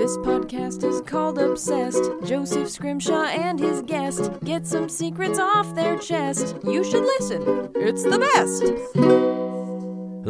This podcast is called Obsessed. Joseph Scrimshaw and his guest get some secrets off their chest. You should listen, it's the best.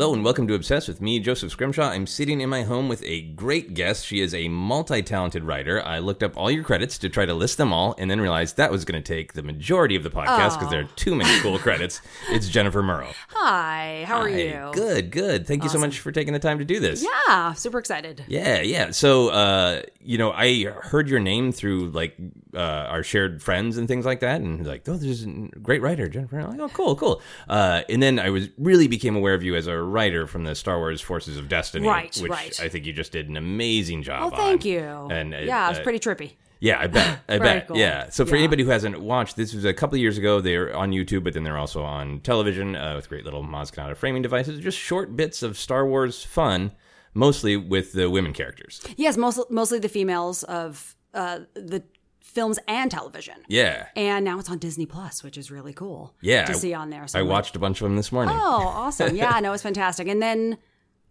Hello and welcome to Obsessed with me, Joseph Scrimshaw. I'm sitting in my home with a great guest. She is a multi talented writer. I looked up all your credits to try to list them all and then realized that was going to take the majority of the podcast because there are too many cool credits. It's Jennifer Muro. Hi, how are Hi. you? Good, good. Thank you so much for taking the time to do this. Yeah, super excited. Yeah, yeah. So, uh, you know, I heard your name through like uh, our shared friends and things like that, and like, oh, there's a great writer, Jennifer. I'm like, oh, cool, cool. Uh, and then I was really became aware of you as a writer from the Star Wars Forces of Destiny, Right, which right. I think you just did an amazing job. Oh, thank on. you. And uh, yeah, it was uh, pretty trippy. yeah, I bet. I bet. cool. Yeah. So for Yeah. anybody who hasn't watched, this was a couple of years ago. They're on YouTube, but then they're also on television uh, with great little Maz Kanata framing devices. Just short bits of Star Wars fun, mostly with the women characters. Yes, mostly mostly the females of uh, the films and television. Yeah. And now it's on Disney Plus, which is really cool. Yeah, to I- see on there. So I watched a bunch of them this morning. Oh, awesome! Yeah, no, it's fantastic. And then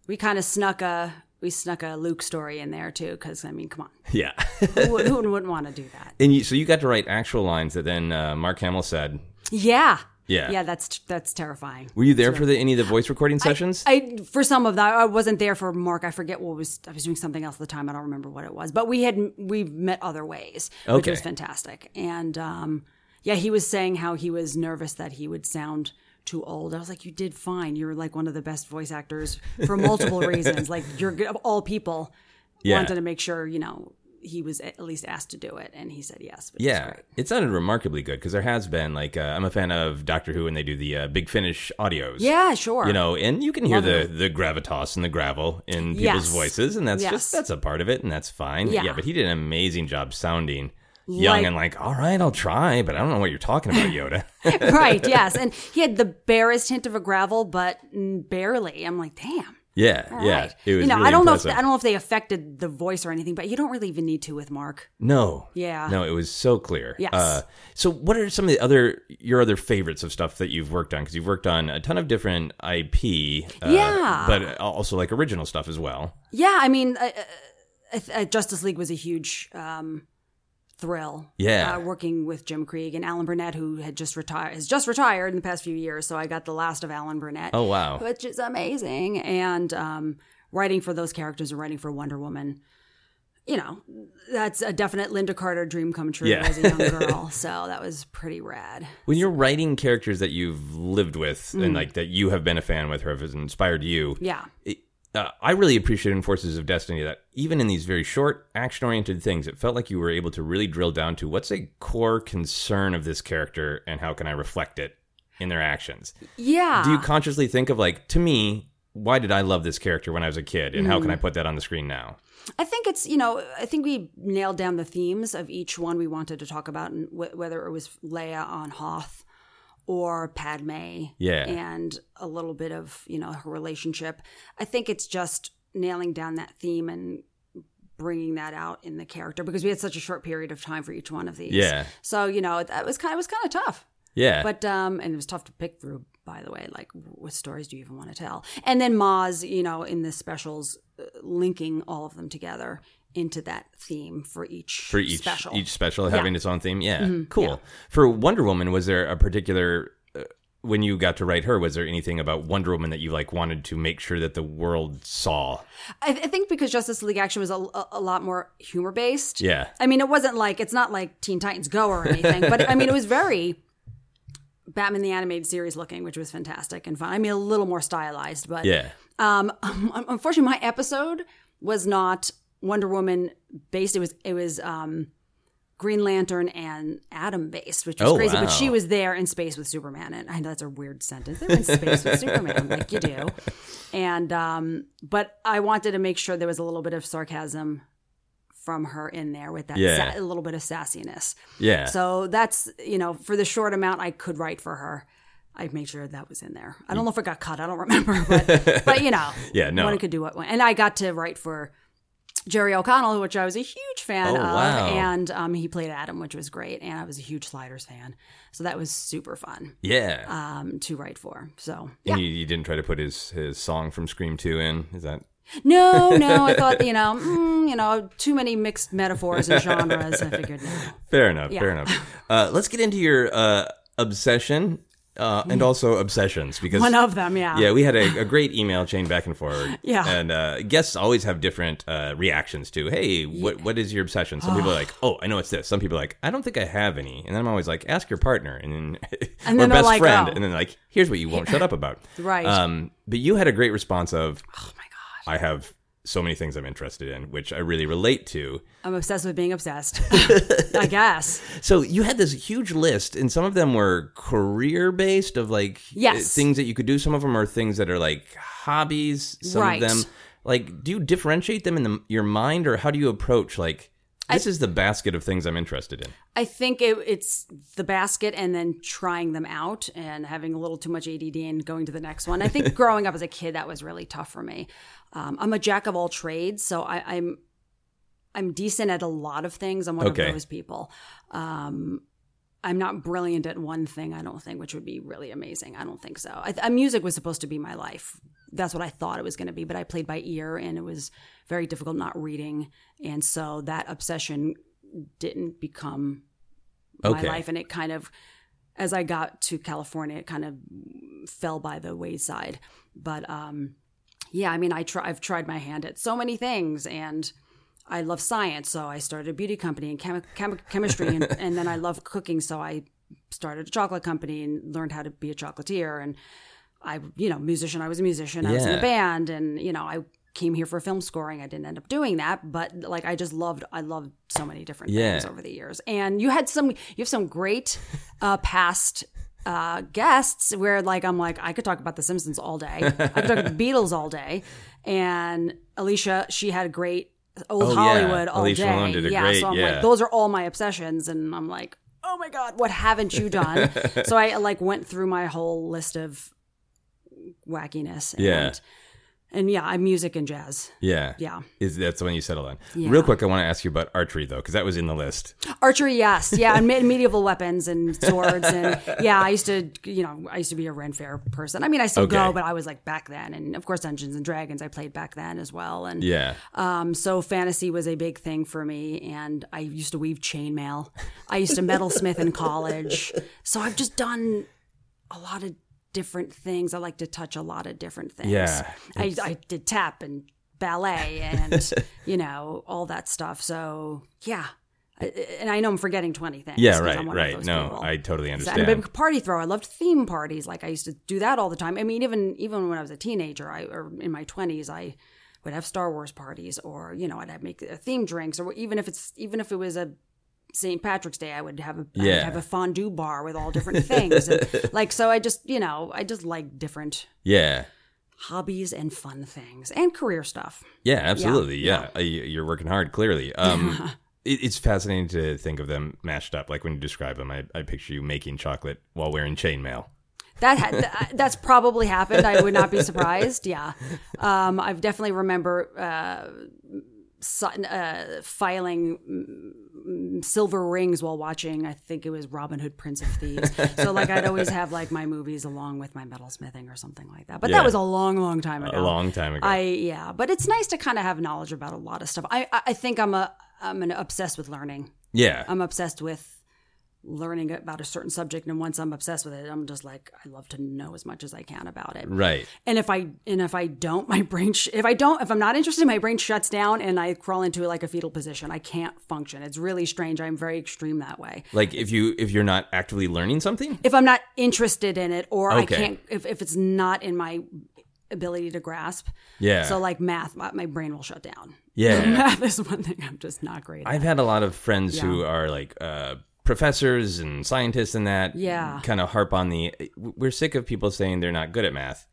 we kind of snuck a we snuck a Luke story in there too, because I mean, come on, Yeah. who, who wouldn't want to do that? and you, so you got to write actual lines that then uh, Mark Hamill said. Yeah, Yeah. yeah. That's that's terrifying. Were you there for the, any of the voice recording sessions? I for some of that I wasn't there for Mark. I forget what was I was doing something else at the time. I don't remember what it was. But we had we met other ways, which Okay. was fantastic. And um, yeah, he was saying how he was nervous that he would sound too old. I was like, you did fine. You're like one of the best voice actors for multiple reasons. Like you're of all people. Yeah. Wanted to make sure you know he was at least asked to do it, and he said yes. Yeah, it sounded remarkably good because there has been like uh, I'm a fan of Doctor Who and they do the uh, Big Finish audios. Yeah, sure. you know, and you can hear Love the it. the gravitas and the gravel in people's Yes. voices, and that's Yes. just that's a part of it, and that's fine. Yeah. but he did an amazing job sounding young Like- and like, all right, I'll try, but I don't know what you're talking about, Yoda. right. Yes, and he had the barest hint of a gravel, but barely. I'm like, damn. Yeah, yeah, Right. it was. you know, really I don't know if. I don't know if they affected the voice or anything, but you don't really even need to with Mark. No. Yeah. No, it was so clear. Yes. Uh, so, what are some of the other your other favorites of stuff that you've worked on? Because you've worked on a ton of different IP. Uh, Yeah. But also like original stuff as well. Yeah, I mean, uh, uh, uh, Justice League was a huge um, thrill. Yeah. uh, working with Jim Krieg and Alan Burnett, who had just retired, has just retired in the past few years. So I got the last of Alan Burnett. Oh wow. which is amazing. And um, writing for those characters and writing for Wonder Woman, you know, that's a definite Lynda Carter dream come true Yeah. as a young girl. so that was pretty rad. When you're writing characters that you've lived with Mm. and like that you have been a fan with or have inspired you, Yeah. it, uh, I really appreciate in Forces of Destiny that even in these very short, action oriented things, it felt like you were able to really drill down to what's a core concern of this character and how can I reflect it in their actions. Yeah. Do you consciously think of, like, to me, why did I love this character when I was a kid and how can I Mm. put that on the screen now? I think it's, you know, I think we nailed down the themes of each one we wanted to talk about, and wh- whether it was Leia on Hoth or Padme. Yeah. And a little bit of, you know, her relationship. I think it's just nailing down that theme and bringing that out in the character because we had such a short period of time for each one of these. Yeah. So, you know, that was kind of, was kind of tough. Yeah. But um, and it was tough to pick through. By the way, like what stories do you even want to tell? And then Maz, you know, in the specials, uh, linking all of them together into that theme for each for each special. each special having its own theme. Yeah, cool. yeah. For Wonder Woman, was there a particular uh, when you got to write her? Was there anything about Wonder Woman that you like wanted to make sure that the world saw? I, I think because Justice League Action was a, a, a lot more humor based. Yeah, I mean, it wasn't like it's not like Teen Titans Go or anything, but I mean, it was very Batman the animated series looking, which was fantastic and fun. I mean, a little more stylized, but yeah, Um, unfortunately, my episode was not Wonder Woman based. It was it was um, Green Lantern and Atom based, which was Oh, crazy. wow. But she was there in space with Superman, and I know that's a weird sentence. They're in space with Superman, like you do. And um, but I wanted to make sure there was a little bit of sarcasm from her in there with that Yeah. sa- a little bit of sassiness. yeah. So that's you know for the short amount I could write for her. I made sure that was in there. I don't know if it got cut. I don't remember, but but you know, Yeah, no. one could do what. And I got to write for Jerry O'Connell, which I was a huge fan Oh, of, wow. and um, he played Atom, which was great. And I was a huge Sliders fan, so that was super fun yeah. um, to write for. So yeah, and you, you didn't try to put his his song from Scream Two in. Is that no, no, I thought you know, mm, you know, too many mixed metaphors and genres. I figured no. Fair enough. Yeah. Fair enough. Uh, let's get into your uh, obsession uh, and also obsessions because One of them, yeah. yeah, we had a, a great email chain back and forward. Yeah. and uh, guests always have different uh, reactions to. Hey, what what is your obsession? Some people are like, oh, I know it's this. Some people are like, I don't think I have any. And then I'm always like, ask your partner, and then And or then best like, friend, oh. and then like, here's what you won't shut up about. Right. Um, but you had a great response of, Oh my gosh. I have so many things I'm interested in, which I really relate to. I'm obsessed with being obsessed. I guess. So you had this huge list, and some of them were career based of like Yes. uh, things that you could do. Some of them are things that are like hobbies. Some Right. of them, like, do you differentiate them in the, your mind, or how do you approach like this is the basket of things I'm interested in? I think it, it's the basket and then trying them out and having a little too much ADD and going to the next one. I think growing up as a kid, that was really tough for me. Um, I'm a jack of all trades, so I, I'm I'm decent at a lot of things. I'm one Okay. of those people. Um, I'm not brilliant at one thing. I don't think, which would be really amazing. I don't think so. I, I, music was supposed to be my life. That's what I thought it was going to be, but I played by ear, and it was very difficult not reading, and so that obsession didn't become my life and it kind of as i got to california it kind of fell by the wayside but um yeah i mean i try i've tried my hand at so many things and i love science so i started a beauty company and chemi- chemi- chemistry and, and then i love cooking so i started a chocolate company and learned how to be a chocolatier and i you know musician i was a musician i was in a band and you know i came here for film scoring. I didn't end up doing that but like i just loved i loved so many different Yeah. things over the years. And you had some you have some great uh past uh guests where like i'm like i could talk about the simpsons all day i could talk about the beatles all day and alicia she had a great old Oh, yeah. hollywood all Alicia day Malone did a yeah great- so i'm yeah. like those are all my obsessions and i'm like oh my god what haven't you done so i like went through my whole list of wackiness and, Yeah. And yeah i'm music and jazz Yeah, yeah Is that's the one you settled on? Yeah. Real quick, I want to ask you about archery though, because that was in the list. Archery, yes, yeah, and me- medieval weapons and swords, and yeah, I used to, you know, I used to be a Ren Fair person. I mean, I still Okay. go, but I was like back then, and of course, Dungeons and Dragons, I played back then as well, and Yeah, um, so fantasy was a big thing for me, and I used to weave chainmail. I used to metalsmith in college, so I've just done a lot of different things. I like to touch a lot of different things. Yeah, I, I did tap and ballet and you know all that stuff. So yeah, I- and I know I'm forgetting twenty things. Yeah, right, I'm one of right. No, people. I totally understand. I'm a party thrower. I loved theme parties. Like I used to do that all the time. I mean, even even when I was a teenager, I or in my twenties, I would have Star Wars parties, or you know, I'd have make uh, theme drinks, or even if it's even if it was a St. Patrick's Day, I would have a I would have a fondue bar with all different things, and like so. I just you know I just like different yeah, hobbies and fun things and career stuff. yeah, absolutely. Yeah, Uh, you- you're working hard. Clearly, um, it, it's fascinating to think of them mashed up. Like when you describe them, I, I picture you making chocolate while wearing chainmail. That ha- th- that's probably happened. I would not be surprised. Yeah, um, I've definitely remember uh, uh, filing silver rings while watching. I think it was Robin Hood, Prince of Thieves. so like I'd always have like my movies along with my metalsmithing or something like that. But Yeah. that was a long, long time ago. A long time ago. I yeah, but it's nice to kind of have knowledge about a lot of stuff. I I- I think I'm a I'm an obsessed with learning. yeah, I'm obsessed with learning about a certain subject and once I'm obsessed with it, I'm just like I love to know as much as I can about it. right. And if I and if I don't, my brain sh- if I don't if I'm not interested, my brain shuts down and I crawl into like a fetal position. I can't function. It's really strange. I'm very extreme that way. Like if you if you're not actively learning something. If I'm not interested in it or I can't if if it's not in my ability to grasp. Yeah. So like math, my, my brain will shut down. Yeah. math is one thing I'm just not great at. I've had a lot of friends who are like uh, professors and scientists and that. Yeah. Kind of harp on the. We're sick of people saying they're not good at math.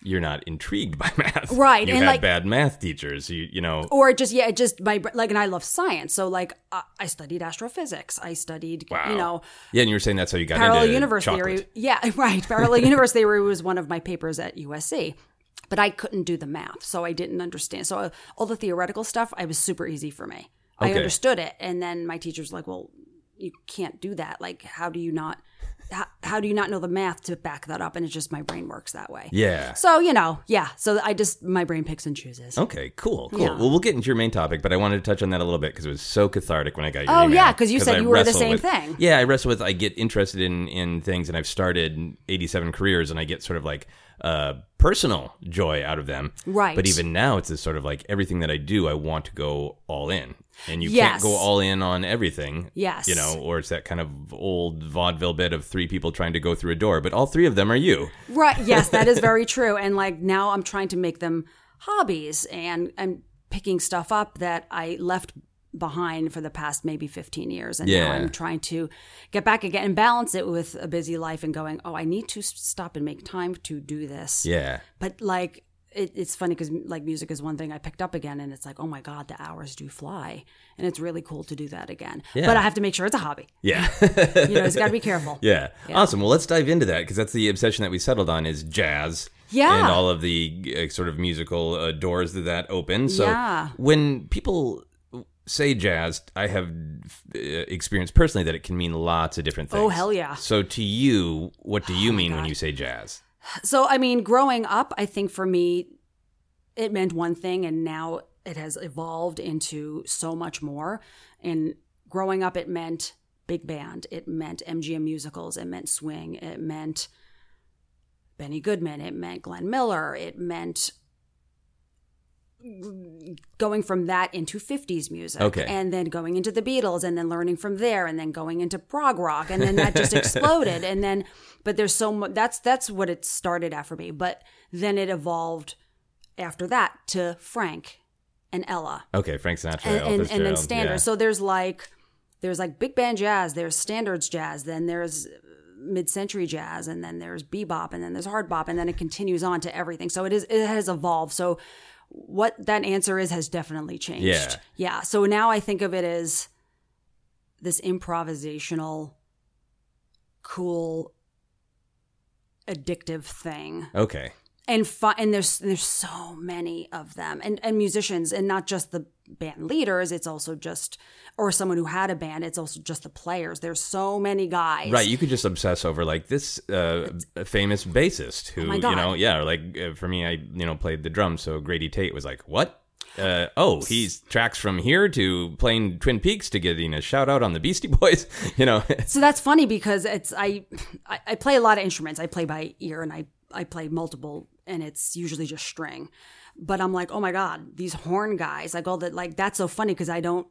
You're not intrigued by math, Right, You and, had like- bad math teachers. You you know. or just yeah just my like and i love science so like uh, i studied astrophysics i studied Wow. you know Yeah, and you were saying that's how you got parallel into universe chocolate. theory yeah right parallel universe theory was one of my papers at usc but i couldn't do the math so i didn't understand so uh, all the theoretical stuff i was super easy for me i understood it and then my teacher's like well you can't do that like how do you not how, how do you not know the math to back that up? And it's just my brain works that way. Yeah. So you know, yeah. So I just my brain picks and chooses. Okay, cool, cool. Yeah. Well, we'll get into your main topic, but I wanted to touch on that a little bit because it was so cathartic when I got your Oh, email. yeah, 'cause you said I you were the same with- thing. Yeah, I wrestle with. I get interested in in things, and I've started eighty seven careers, and I get sort of like uh personal joy out of them. Right. But even now, it's this sort of like everything that I do, I want to go all in, and you Yes. can't go all in on everything. Yes. You know, or it's that kind of old vaudeville bit of three people trying to go through a door, but all three of them are you. Right. Yes, that is very true. And like now I'm trying to make them hobbies and I'm picking stuff up that I left behind for the past maybe 15 years. And Yeah. now I'm trying to get back again and balance it with a busy life and going, oh, I need to stop and make time to do this. Yeah. But like, it, it's funny because like music is one thing I picked up again, and it's like, oh my god, the hours do fly, and it's really cool to do that again. Yeah. But I have to make sure it's a hobby. Yeah. You know, it's got to be careful. Yeah. Awesome. Well, let's dive into that because that's the obsession that we settled on is jazz. Yeah. And all of the uh, sort of musical uh, doors that that open. So Yeah. when people say jazz, I have uh, experienced personally that it can mean lots of different things. Oh, hell yeah. Oh So to you, what do you mean when you say jazz? So, I mean, growing up, I think for me, it meant one thing, and now it has evolved into so much more. And growing up, it meant big band, it meant MGM musicals, it meant swing, it meant Benny Goodman, it meant Glenn Miller, it meant going from that into 50s music Okay. and then going into the Beatles and then learning from there and then going into prog rock and then that just exploded and then but there's so much that's that's what it started at for me but then it evolved after that to Frank and Ella Okay, Frank Sinatra, and, and, and then standards. yeah. So there's like there's like big band jazz, there's standards jazz, then there's mid-century jazz, and then there's bebop, and then there's hard bop, and then it continues on to everything. So it is it has evolved. So what that answer is has definitely changed. Yeah. Yeah. So now I think of it as this improvisational, cool, addictive thing Okay. and fun, and there's there's so many of them and and musicians and not just the band leaders it's also just or someone who had a band it's also just the players. There's so many guys. Right, you could just obsess over like this uh, famous bassist who, Oh you know, yeah, like uh, for me, I you know played the drums, so Grady Tate was like, "What? Uh, oh, he's tracks from here to playing Twin Peaks to getting a shout out on the Beastie Boys." you know, so that's funny because it's I, I I play a lot of instruments. I play by ear and I I play multiple and it's usually just string but I'm like oh my god these horn guys like all that like that's so funny because I don't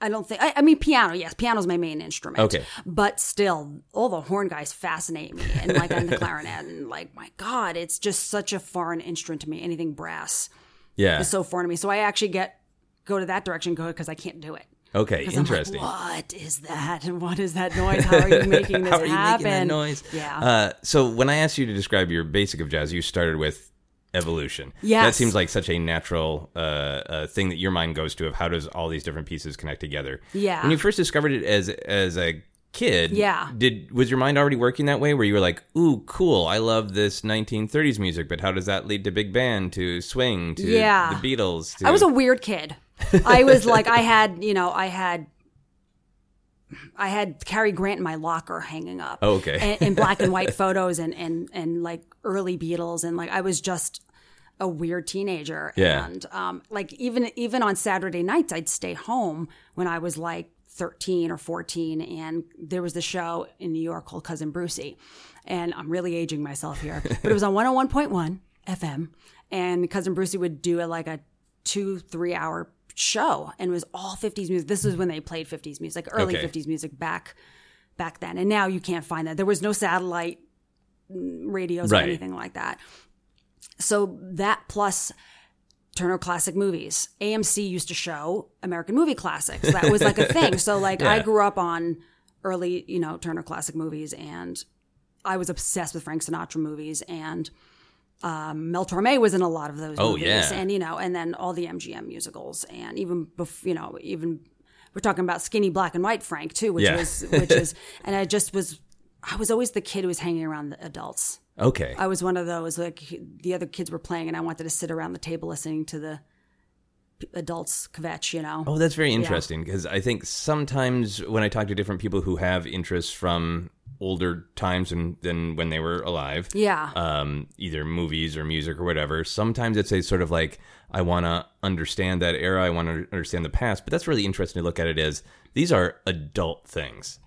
I don't think I, I mean piano yes piano's my main instrument. Okay. but still all the horn guys fascinate me. And like on the clarinet and like my god it's just such a foreign instrument to me. Anything brass yeah. is so foreign to me. So I actually get go to that direction go because I can't do it. Okay, I'm like, interesting. what is that? And what is that noise? How are you making this How are you happen making that noise? yeah. Uh, so when I asked you to describe your basic of jazz, you started with evolution. Yeah, That seems like such a natural uh, uh, thing that your mind goes to of how does all these different pieces connect together. Yeah. When you first discovered it as as a kid, Yeah. did was your mind already working that way where you were like, "Ooh, cool. I love this 1930s music, but how does that lead to big band, to swing, to Yeah. the Beatles?" To... I was a weird kid. I was like, I had, you know, I had, I had Cary Grant in my locker hanging up. Oh, okay. And, and black and white photos and, and, and like early Beatles. And like, I was just a weird teenager. Yeah. And, um, like even, even on Saturday nights, I'd stay home when I was like 13 or 14. And there was the show in New York called Cousin Brucie. And I'm really aging myself here, but it was on 101.1 FM. And Cousin Brucie would do a, like a two, three hour show and it was all 50s music. This was when they played 50s music, like early Okay. 50s music back back then. And now you can't find that. There was no satellite mm, radios Right. or anything like that. So that plus Turner Classic Movies. AMC used to show American movie classics. That was like a thing. So like I grew up on early, you know, Turner Classic Movies and I was obsessed with Frank Sinatra movies and um, Mel Torme was in a lot of those Oh, movies, yeah. and you know, and then all the MGM musicals, and even bef- you know, even we're talking about skinny black and white Frank too, which Yeah. was which is, and I just was, I was always the kid who was hanging around the adults. Okay. I was one of those like the other kids were playing, and I wanted to sit around the table listening to the adults kvetch, you know. Oh, that's very interesting because I think sometimes when I talk to different people who have interests from older times than, than when they were alive. Yeah. Um, either movies or music or whatever. Sometimes it's a sort of like I want to understand that era. I want to understand the past. But that's really interesting to look at it as these are adult things,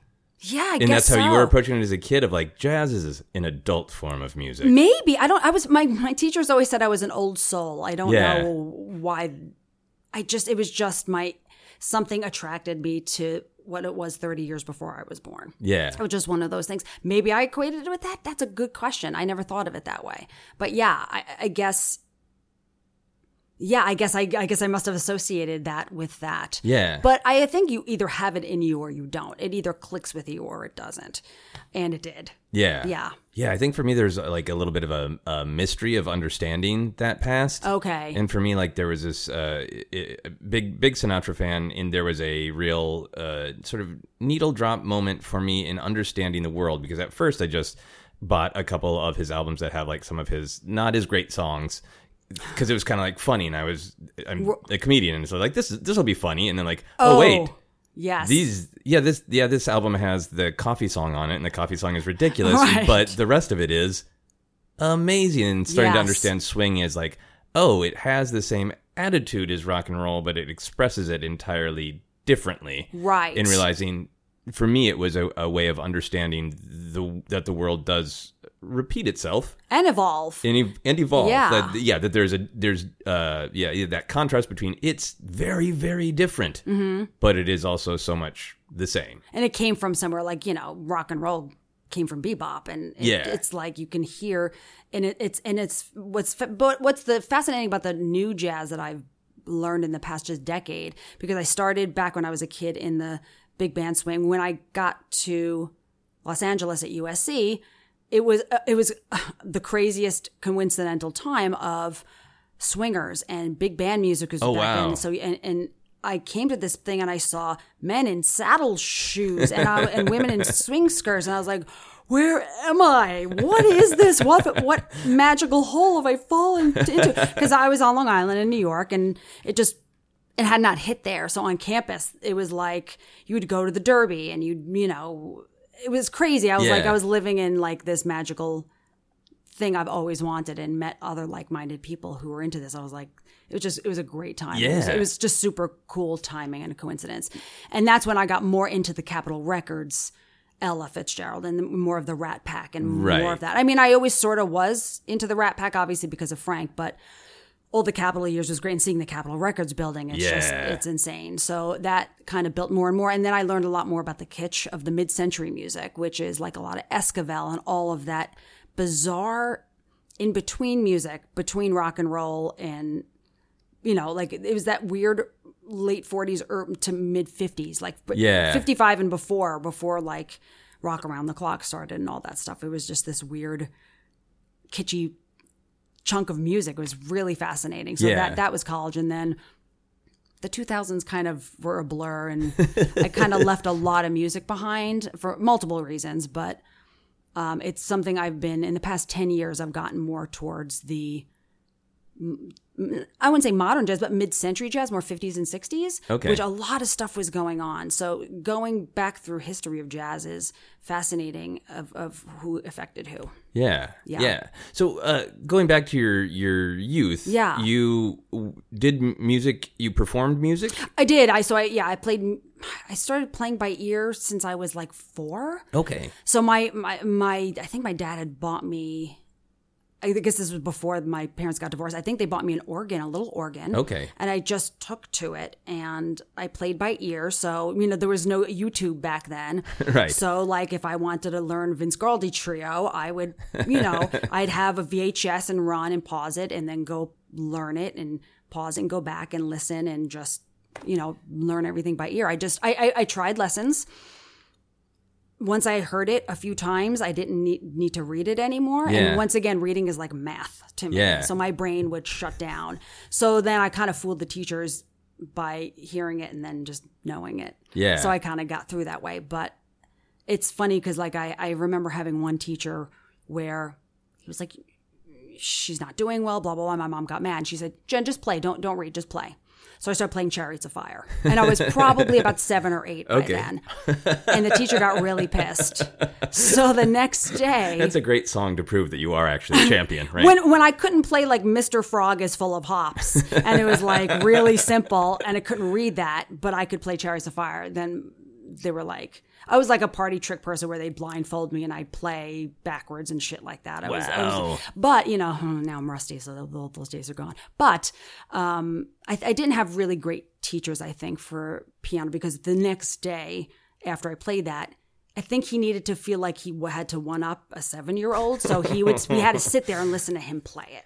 yeah, I and guess that's how you were approaching it as a kid. Of like jazz is an adult form of music. Maybe I don't. I was my my teachers always said I was an old soul. I don't Yeah. know why. I just it was just my something attracted me to what it was 30 years before I was born. Yeah. It was just one of those things. Maybe I equated it with that. That's a good question. I never thought of it that way. But yeah, I, I guess. Yeah, I guess I, I guess I must have associated that with that. Yeah. But I think you either have it in you or you don't. It either clicks with you or it doesn't, and it did. Yeah. Yeah. Yeah. I think for me, there's uh, like a little bit of a, a mystery of understanding that past. Okay. And for me, like there was this uh, big, big Sinatra fan, and there was a real uh, sort of needle drop moment for me in understanding the world because at first I just bought a couple of his albums that have like some of his not as great songs because it was kind of like funny, and I was I'm a comedian, and so like this this will be funny, and then like oh, oh, wait. Yes. These yeah this yeah this album has the coffee song on it and the coffee song is ridiculous Right. but the rest of it is amazing and starting to understand swing is like oh it has the same attitude as rock and roll but it expresses it entirely differently Right. in realizing for me it was a, a way of understanding the that the world does repeat itself and evolve. and, ev- and evolve. Yeah. That, yeah, that there's a there's uh yeah that contrast between it's very very different, Mm-hmm. but it is also so much the same. and it came from somewhere like you know rock and roll came from bebop and it, Yeah. it's like you can hear and it, it's and it's what's but what's the fascinating about the new jazz that I've learned in the past just decade because I started back when I was a kid in the big band swing when I got to Los Angeles at USC it was uh, it was uh, the craziest coincidental time of swingers and big band music was Oh, back wow. then so and, and I came to this thing and I saw men in saddle shoes and I, and women in swing skirts and I was like, where am I? What is this? What what magical hole have I fallen into? Because I was on Long Island in New York and it just it had not hit there. So on campus, it was like you would go to the Derby and you'd, you know it was crazy. I was like I was living in like this magical thing I've always wanted and met other like-minded people who were into this. I was like, it was just, it was a great time. It, was, Yeah. it was just super cool timing and a coincidence. And that's when I got more into the Capitol Records, Ella Fitzgerald, and more of the Rat Pack and Right. more of that. I mean, I always sort of was into the Rat Pack, obviously because of Frank, but all the Capitol years was great and seeing the Capitol Records building. It's just, it's insane. So that kind of built more and more. And then I learned a lot more about the kitsch of the mid century music, which is like a lot of Esquivel and all of that bizarre in between music, between rock and roll and, you know, like it was that weird late 40s or er, to mid 50s, like Yeah. 55 and before, before like rock around the clock started and all that stuff. It was just this weird, kitschy chunk of music. Was really fascinating. So Yeah. that that was college, and then the 2000s kind of were a blur, and I kind of left a lot of music behind for multiple reasons. But um, it's something I've been in the past 10 years. I've gotten more towards the I wouldn't say modern jazz, but mid-century jazz, more 50s and 60s, Okay. which a lot of stuff was going on. So going back through history of jazz is fascinating of, of who affected who. Yeah, Yeah. yeah. So uh, going back to your your youth, Yeah. you did music. You performed music. I did. I so I yeah I played. I started playing by ear since I was like four. Okay. So my my my I think my dad had bought me. I guess this was before my parents got divorced. I think they bought me an organ, a little organ. Okay. And I just took to it and I played by ear. So, you know, there was no YouTube back then. Right. So, like, if I wanted to learn Vince Guaraldi Trio, I would, you know, I'd have a VHS and run and pause it and then go learn it and pause and go back and listen and just, you know, learn everything by ear. I just, I, I, I tried lessons once I heard it a few times, I didn't need, need to read it anymore. Yeah. And once again, reading is like math to me. Yeah. So my brain would shut down. So then I kind of fooled the teachers by hearing it and then just knowing it. Yeah. So I kind of got through that way. But it's funny because like I, I remember having one teacher where he was like, she's not doing well, blah, blah, blah. My mom got mad. She said, Jen, just play. Don't, don't read, just play. So I started playing Chariots of Fire. And I was probably about seven or eight Okay. by then. And the teacher got really pissed. So the next day. That's a great song to prove that you are actually a champion, right? when when I couldn't play like Mr. Frog is full of hops and it was like really simple and I couldn't read that, but I could play Chariots of Fire, then they were like I was like a party trick person where they'd blindfold me and I'd play backwards and shit like that. I was, I Wow. was but you know, hmm, now I'm rusty, so those, those days are gone. But um, I, I didn't have really great teachers, I think, for piano because the next day after I played that, I think he needed to feel like he had to one up a seven year old, so he would we had to sit there and listen to him play it.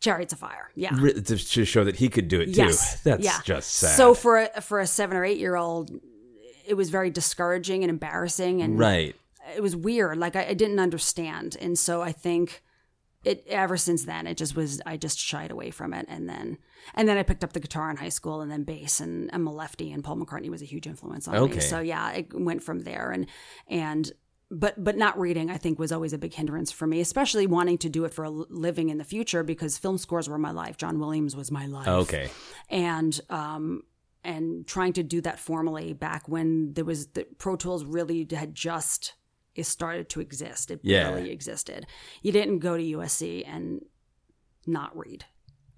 Chariots of Fire, yeah. To to show that he could do it too. Yes, That's yeah. just sad. So for a, for a seven or eight year old, it was very discouraging and embarrassing, and right. it was weird. Like I, I didn't understand, and so I think it ever since then it just was. I just shied away from it, and then and then I picked up the guitar in high school, and then bass, and I'm a lefty, and Paul McCartney was a huge influence on Okay. me. So yeah, it went from there, and and. But but not reading, I think, was always a big hindrance for me, especially wanting to do it for a living in the future because film scores were my life. John Williams was my life Okay. and um and trying to do that formally back when there was the Pro Tools really had just it started to exist. It Yeah. barely existed. You didn't go to USC and not read.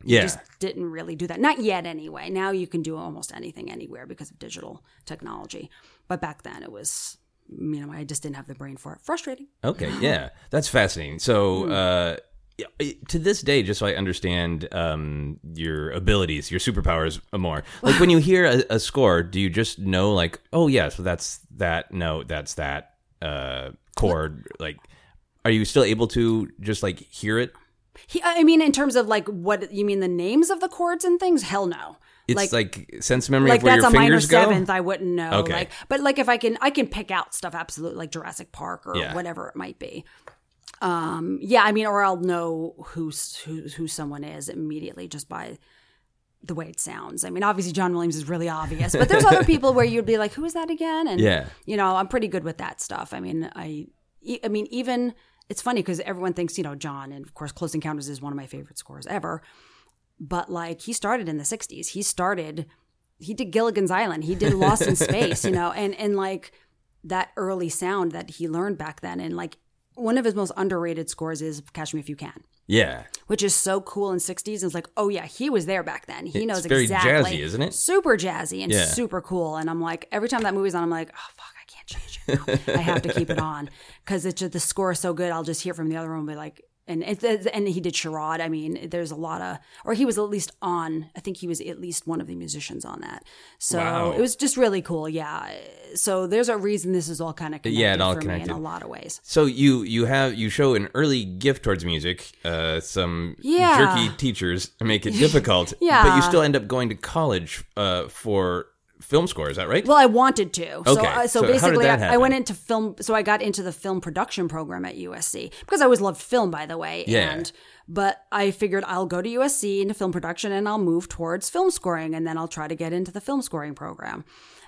Yeah. Just didn't really do that. Not yet anyway. Now you can do almost anything anywhere because of digital technology. But back then it was you know, I just didn't have the brain for it. Frustrating. Okay, yeah, that's fascinating. So, Hmm. uh, to this day, just so I understand um, your abilities, your superpowers more. Like when you hear a, a score, do you just know, like, oh yeah, so that's that note, that's that uh, chord? Like, are you still able to just like hear it? He, I mean, in terms of like what you mean, the names of the chords and things? Hell no. It's like, sense memory like of where that's a minor go. seventh i wouldn't know Okay. like but like if i can i can pick out stuff absolutely like jurassic park or Yeah. whatever it might be um yeah i mean or i'll know who's who, who someone is immediately just by the way it sounds. I mean obviously john williams is really obvious but there's other people where you'd be like who is that again? And Yeah. you know i'm pretty good with that stuff. I mean i i mean even it's funny because everyone thinks you know john and of course close encounters is one of my favorite scores ever but like he started in the 60s he started he did gilligan's island. He did lost in space you know and and like that early sound that he learned back then and like one of his most underrated scores is catch me if you can Yeah, which is so cool in 60s and it's like oh yeah he was there back then he It's knows very exactly jazzy, isn't it? super jazzy and Yeah. super cool and i'm like every time that movie's on i'm like oh fuck i can't change it now. i have to keep it on because it's just the score is so good i'll just hear from the other room and be like and and he did charade i mean there's a lot of or he was at least on i think he was at least one of the musicians on that so Wow. it was just really cool yeah so there's a reason this is all kind of connected Yeah, it all connected. me in a lot of ways So you you have you show an early gift towards music. Uh, some Yeah. jerky teachers make it difficult. Yeah. but you still end up going to college uh, for film score. Is that right? Well, I wanted to. So, Okay. uh, so, So basically, I, I went into film. So I got into the film production program at USC because I always loved film, by the way. Yeah. And but I figured I'll go to USC into film production and I'll move towards film scoring, and then I'll try to get into the film scoring program.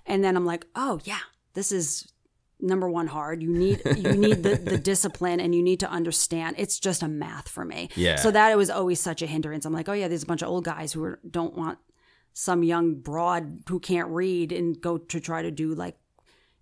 And then I'm like, oh yeah, this is number one hard you need you need the, the discipline and you need to understand it's just a math for me Yeah. so that it was always such a hindrance i'm like oh yeah there's a bunch of old guys who are, don't want some young broad who can't read and go to try to do like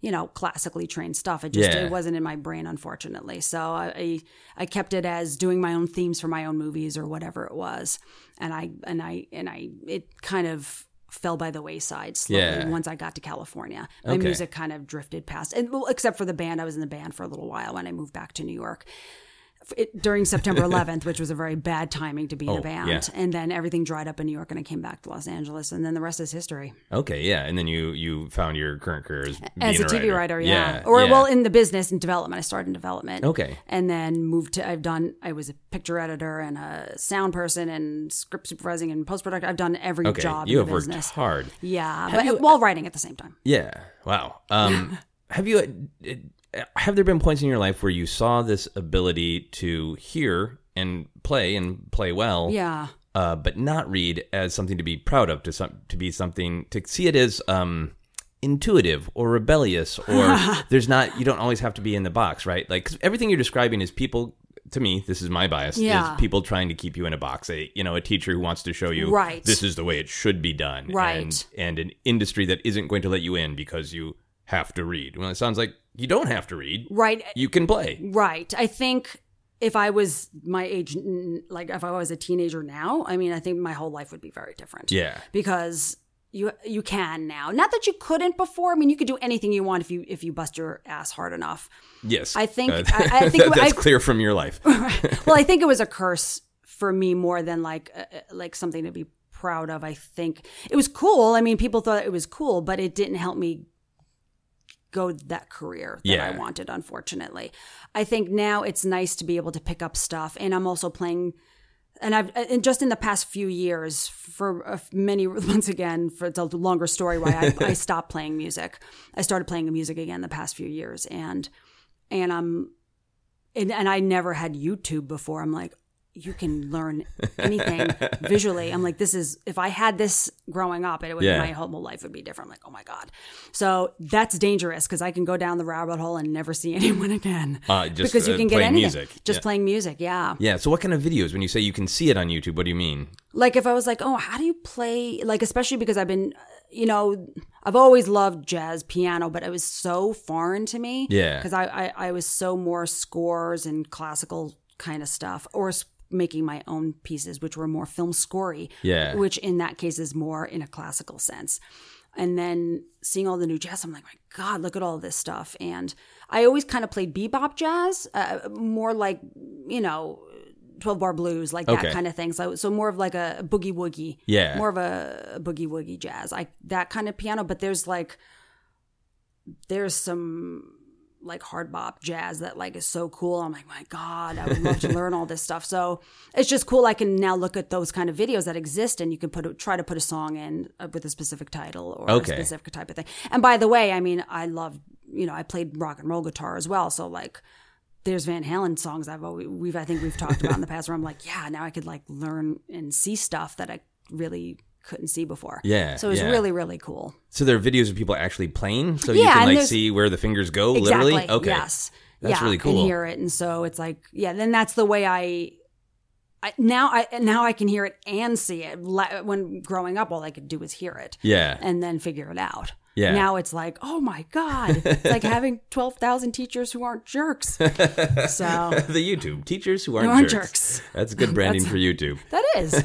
you know classically trained stuff it just Yeah. it wasn't in my brain unfortunately so I, I kept it as doing my own themes for my own movies or whatever it was and i and i and i it kind of fell by the wayside slowly Yeah. once i got to california my Okay. music kind of drifted past and well, except for the band i was in the band for a little while when i moved back to new york it, during September 11th, which was a very bad timing to be in Oh, a band. yeah. And then everything dried up in New York, and I came back to Los Angeles, and then the rest is history. Okay, yeah, and then you you found your current career as, As being a TV writer, yeah. yeah Or, yeah. well, in the business and development. I started in development. Okay. And then moved to, I've done, I was a picture editor and a sound person and script supervising and post production. I've done every okay, job you in have the worked hard. Yeah. Have But you- while writing at the same time. Yeah. Wow. Um, have you? Have there been points in your life where you saw this ability to hear and play and play well? Yeah. Uh, but not read as something to be proud of, to some to be something to see it as um, intuitive or rebellious, or there's not. You don't always have to be in the box, right? Like 'cause everything you're describing is people to me, this is my bias. Yeah. Is people trying to keep you in a box? A you know, a teacher who wants to show you Right. this is the way it should be done, Right. And, and an industry that isn't going to let you in because you have to read. Well, it sounds like you don't have to read. Right. You can play. Right. I think if I was my age, like if I was a teenager now, I mean, I think my whole life would be very different. Yeah. Because you you can now. Not that you couldn't before. I mean, you could do anything you want if you if you bust your ass hard enough. Yes, I think- Uh, I- I think that's I- clear from your life. well, I think it was a curse for me more than like uh, uh, like something to be proud of. I think it was cool. I mean, people thought it was cool, but it didn't help me go that career that Yeah. I wanted. Unfortunately, I think now it's nice to be able to pick up stuff, and I'm also playing. And I've and just in the past few years, for uh, many once again, for the longer story, why I, I stopped playing music. I started playing music again the past few years, and and I'm and, and I never had YouTube before. I'm like, you can learn anything visually. I'm like, this is if I had this growing up, it would Yeah. my whole life would be different. I'm like, oh my god. So that's dangerous because I can go down the rabbit hole and never see anyone again. Uh, just, because you uh, can get anything. music. Just Yeah. playing music, yeah. Yeah. So, what kind of videos? When you say you can see it on YouTube, what do you mean? Like if I was like, oh, how do you play? Like especially because I've been, you know, I've always loved jazz piano, but it was so foreign to me. Yeah. because I, I I was so more scores and classical kind of stuff, or making my own pieces, which were more film scorey. Yeah. which in that case is more in a classical sense. And then seeing all the new jazz, I'm like, my God, look at all this stuff. And I always kind of played bebop jazz, uh, more like, you know, 12 bar blues, like that Okay. kind of thing. So, so more of like a boogie woogie. Yeah. More of a boogie woogie jazz. I, that kind of piano. But there's like, there's some like hard bop jazz that like is so cool. I'm like, my God, I would love to learn all this stuff. So it's just cool. I can now look at those kind of videos that exist, and you can put a, try to put a song in uh, with a specific title or Okay. a specific type of thing. And by the way, I mean, I love you know I played rock and roll guitar as well, so like. There's Van Halen songs I've always we've I think we've talked about in the past where I'm like, yeah, now I could like learn and see stuff that I really couldn't see before. Yeah, So it was yeah. really, really cool. So there are videos of people actually playing, so you can like see where the fingers go, Exactly. literally. Okay. Yes. That's yeah, really cool. And hear it, and so it's like, yeah. Then that's the way I. I now I now I can hear it and see it. When growing up, all I could do was hear it Yeah. and then figure it out. Yeah. Now it's like, oh my god, it's like having twelve thousand teachers who aren't jerks. So the YouTube teachers who aren't, aren't jerks. jerks. That's good branding for YouTube. that is.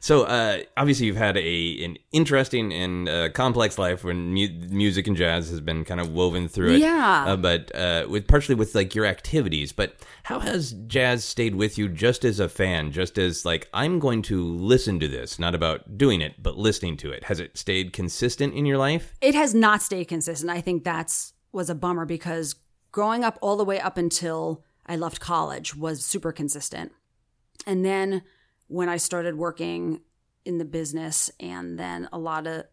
So uh, obviously you've had a an interesting and uh, complex life when mu- music and jazz has been kind of woven through it. Yeah. Uh, but uh, with partially with like your activities. But how has jazz stayed with you just as a fan, just as like I'm going to listen to this, not about doing it, but listening to it? Has it stayed consistent in your life? it has not stayed consistent. I think that's was a bummer because growing up all the way up until I left college was super consistent. And then when I started working in the business and then a lot of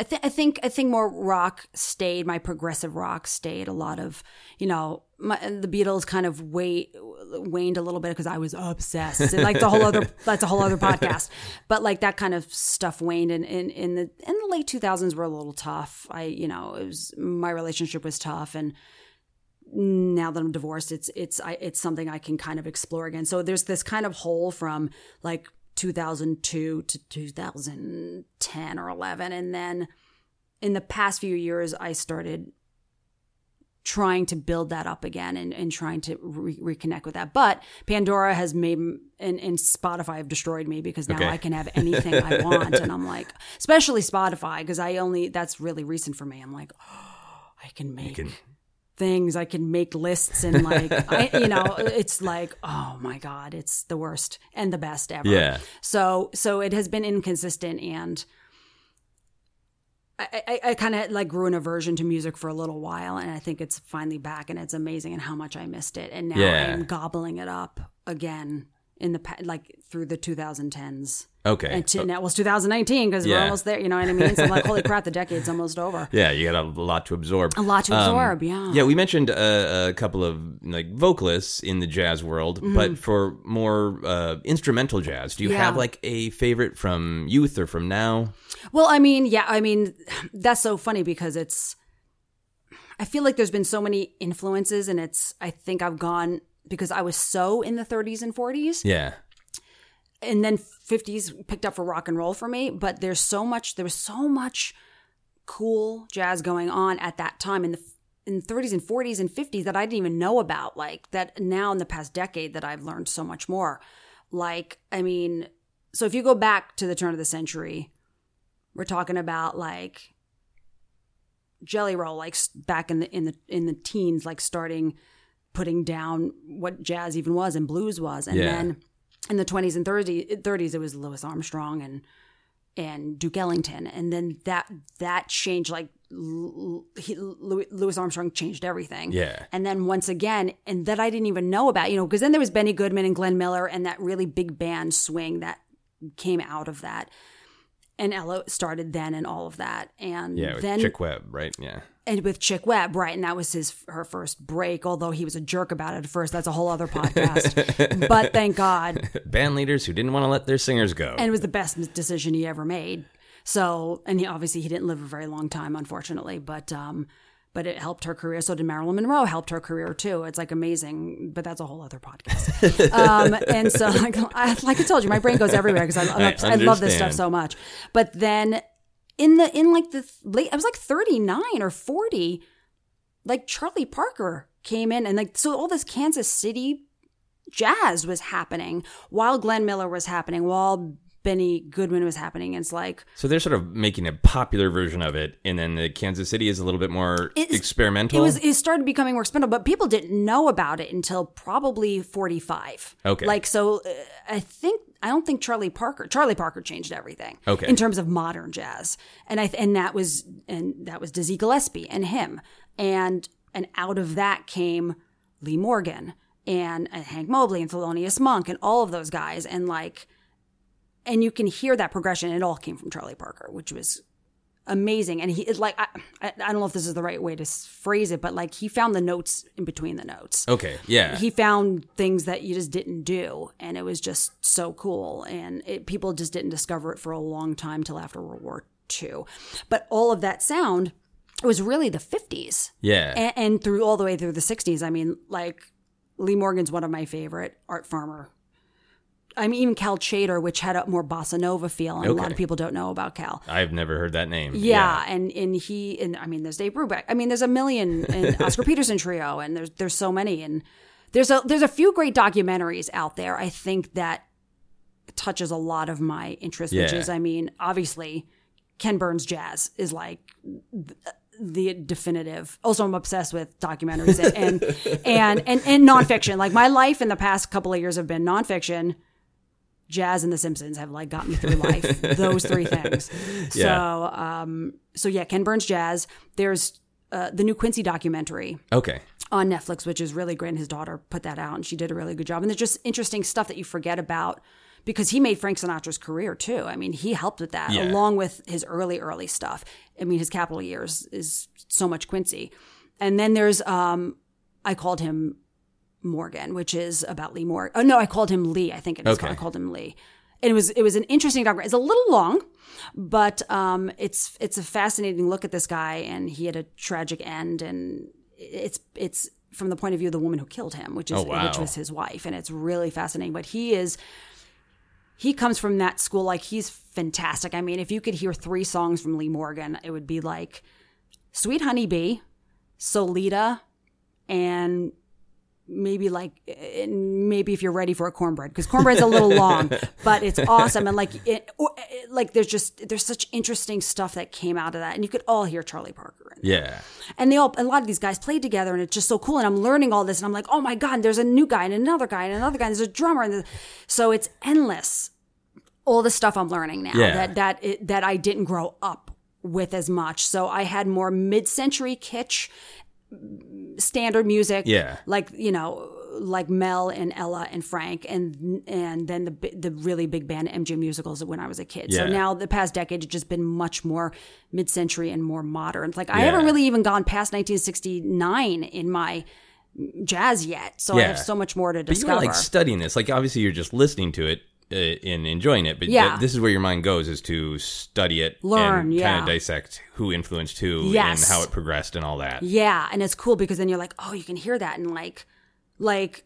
I, th- I think I think more rock stayed. My progressive rock stayed. A lot of you know my, the Beatles kind of wait, waned a little bit because I was obsessed. And, like the whole other that's a whole other podcast. But like that kind of stuff waned. And in, in the in the late two thousands were a little tough. I you know it was my relationship was tough and now that I'm divorced, it's it's I, it's something I can kind of explore again. So there's this kind of hole from like 2002 to 2010 or 11, and then in the past few years, I started trying to build that up again and, and trying to re- reconnect with that. But Pandora has made and, and Spotify have destroyed me because now Okay. I can have anything I want, and I'm like, especially Spotify because I only that's really recent for me. I'm like, oh, I can make can- things. I can make lists and like, I, you know, it's like, oh my god, it's the worst and the best ever. Yeah. So so it has been inconsistent and. I, I, I kind of like grew an aversion to music for a little while, and I think it's finally back, and it's amazing and how much I missed it, and now Yeah. I'm gobbling it up again in the like through the 2010s Okay. and to, now it was 2019 because we're almost there. You know what I mean? So I'm like, holy crap, the decade's almost over. yeah, you got a lot to absorb. A lot to Um, absorb, yeah. Yeah, we mentioned uh, a couple of like vocalists in the jazz world, but for more uh, instrumental jazz, do you Mm-hmm. Yeah. have like a favorite from youth or from now? Well, I mean, yeah, I mean, that's so funny because it's. I feel like there's been so many influences, and it's. I think I've gone because I was so in the 30s and 40s Yeah. And then 50s picked up for rock and roll for me but there's so much there was so much cool jazz going on at that time in the in 30s and 40s and 50s that I didn't even know about like that now in the past decade that I've learned so much more like I mean so if you go back to the turn of the century we're talking about like Jelly Roll like back in the in the in the teens like starting putting down what jazz even was and blues was and Yeah. then in the 20s and 30s, 30s it was Louis Armstrong and and Duke Ellington and then that that changed like he, Louis, Armstrong changed everything Yeah. and then once again and that I didn't even know about you know because then there was Benny Goodman and Glenn Miller and that really big band swing that came out of that and Ella started then and all of that and Yeah. Then Chick Webb, right? Yeah. And with Chick Webb, right? And that was his her first break. Although he was a jerk about it at first, that's a whole other podcast. but thank God, Band leaders who didn't want to let their singers go. and it was the best decision he ever made. So, and he obviously he didn't live a very long time, unfortunately. But um, but it helped her career. So did Marilyn Monroe helped her career too. It's like amazing, but that's a whole other podcast. um, and so, like I, like I told you, my brain goes everywhere because I, I, I I love this stuff so much. But then in the in like the late, I was like thirty nine or forty. Like Charlie Parker came in, and like so all this Kansas City jazz was happening while Glenn Miller was happening, while Benny Goodman was happening. It's like so they're sort of making a popular version of it, and then the Kansas City is a little bit more experimental. it was it started becoming more experimental, but people didn't know about it until probably forty five. Okay. like so, uh, I think I don't think Charlie Parker Charlie Parker changed everything. Okay. in terms of modern jazz, and I and that was and that was Dizzy Gillespie and him, and and out of that came Lee Morgan and, and Hank Mobley and Thelonious Monk and all of those guys, and like, and you can hear that progression. It all came from Charlie Parker, which was amazing. And he it's like I, I I don't know if this is the right way to phrase it, but like he found the notes in between the notes. okay. Yeah. He found things that you just didn't do, and it was just so cool. And it, people just didn't discover it for a long time till after World War II. But all of that sound was really the fifties yeah. and, and through all the way through the 60s i mean like lee morgan's one of my favorite art farmer i mean even Cal Tjader which had a more bossa nova feel and a lot of people don't know about cal I've never heard that name. yeah, and and he and I mean there's Dave Brubeck. I mean there's a million and Oscar Peterson trio and there's there's so many and there's a there's a few great documentaries out there. I think that touches a lot of my interest, which is I mean obviously Ken Burns jazz is like the definitive. Also, I'm obsessed with documentaries and and and and, and nonfiction. Like my life in the past couple of years have been nonfiction. Jazz and The Simpsons have like got me through life. Those three things. So, Yeah. um, so yeah, Ken Burns Jazz. There's uh, the new Quincy documentary Okay. on Netflix, which is really great. And his daughter put that out, and she did a really good job. And there's just interesting stuff that you forget about because he made Frank Sinatra's career too. I mean, he helped with that Yeah. along with his early, early stuff. I mean, his Capitol years is so much Quincy. And then there's, um, I called him Morgan, which is about Lee Morgan. Oh no, I called him Lee. I think it is. Okay. I called him Lee. And it was it was an interesting documentary. It's a little long, but um, it's it's a fascinating look at this guy, and he had a tragic end, and it's it's from the point of view of the woman who killed him, which is Oh, wow. which was his wife, and it's really fascinating. But he is he comes from that school like he's fantastic. I mean, if you could hear three songs from Lee Morgan, it would be like Sweet Honey Bee, Solita, and maybe like eh, maybe if you're ready for a cornbread because cornbread's a little long but it's awesome and like it or, eh, like there's just there's such interesting stuff that came out of that and you could all hear charlie parker in there. Yeah. and they all a lot of these guys played together and it's just so cool and i'm learning all this and i'm like oh my god there's a new guy and another guy and another guy and there's a drummer and so it's endless all the stuff i'm learning now Yeah. that that it, that i didn't grow up with as much so i had more mid-century kitsch standard music Yeah. like you know like Mel and Ella and Frank and and then the the really big band MJ musicals when I was a kid. So now the past decade it's just been much more mid-century and more modern. Like I haven't really even gone past 1969 in my jazz yet. So I have so much more to But you discover. were like studying this. Like obviously you're just listening to it uh, and enjoying it, but Yeah. th- this is where your mind goes is to study it, Learn, and yeah. kind of dissect who influenced who Yes. and how it progressed and all that. Yeah, and it's cool because then you're like, oh, you can hear that, and like, like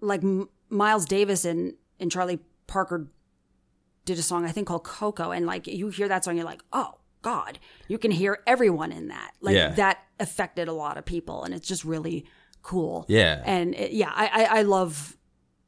like M- Miles Davis and and Charlie Parker did a song I think called Ko-Ko, and like you hear that song, you're like, oh God, you can hear everyone in that. Like Yeah. that affected a lot of people, and it's just really cool. Yeah. and it, yeah, I, I I love.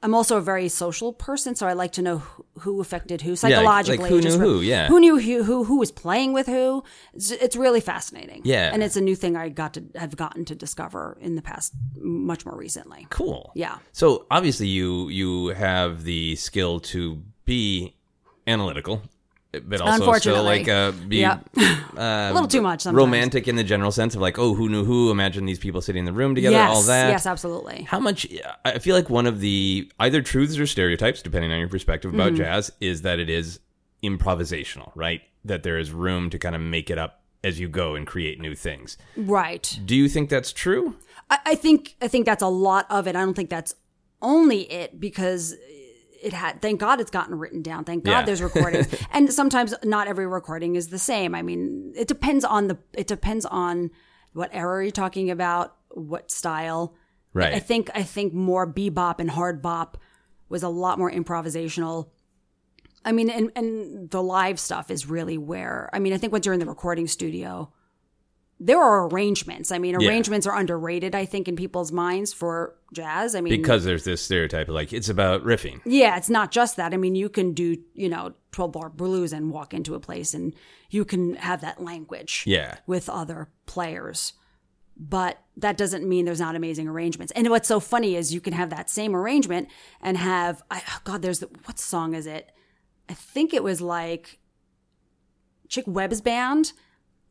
I'm also a very social person, so I like to know who, who affected who like- psychologically. like who knew who, yeah. who knew who, who who was playing with who. It's, it's really fascinating. Yeah. and it's a new thing I got to have gotten to discover in the past, much more recently. Cool. Yeah. So obviously you you have the skill to be analytical, but also still like uh, be Yeah. a little too much. Sometimes. romantic in the general sense of like, oh, who knew who? Imagine these people sitting in the room together, Yes, all that. yes, absolutely. How much? I feel like one of the either truths or stereotypes, depending on your perspective about Mm-hmm. jazz, is that it is improvisational, right? That there is room to kind of make it up as you go and create new things. Right. Do you think that's true? I, I think I think that's a lot of it. I don't think that's only it because it had. Thank God it's gotten written down. Thank God Yeah. there's recordings. and sometimes not every recording is the same. I mean, it depends on the. It depends on what era you're talking about, what style. Right. I think I think more bebop and hard bop was a lot more improvisational. I mean, and and the live stuff is really where I mean, I think once you're in the recording studio, there are arrangements. I mean, Yeah. arrangements are underrated. I think in people's minds for jazz. I mean, Because there's this stereotype of like it's about riffing. yeah, it's not just that. I mean, you can do you know twelve bar blues and walk into a place, and you can have that language Yeah. with other players. But that doesn't mean there's not amazing arrangements. And what's so funny is you can have that same arrangement and have I, oh God, there's the, what song is it? I think it was like Chick Webb's band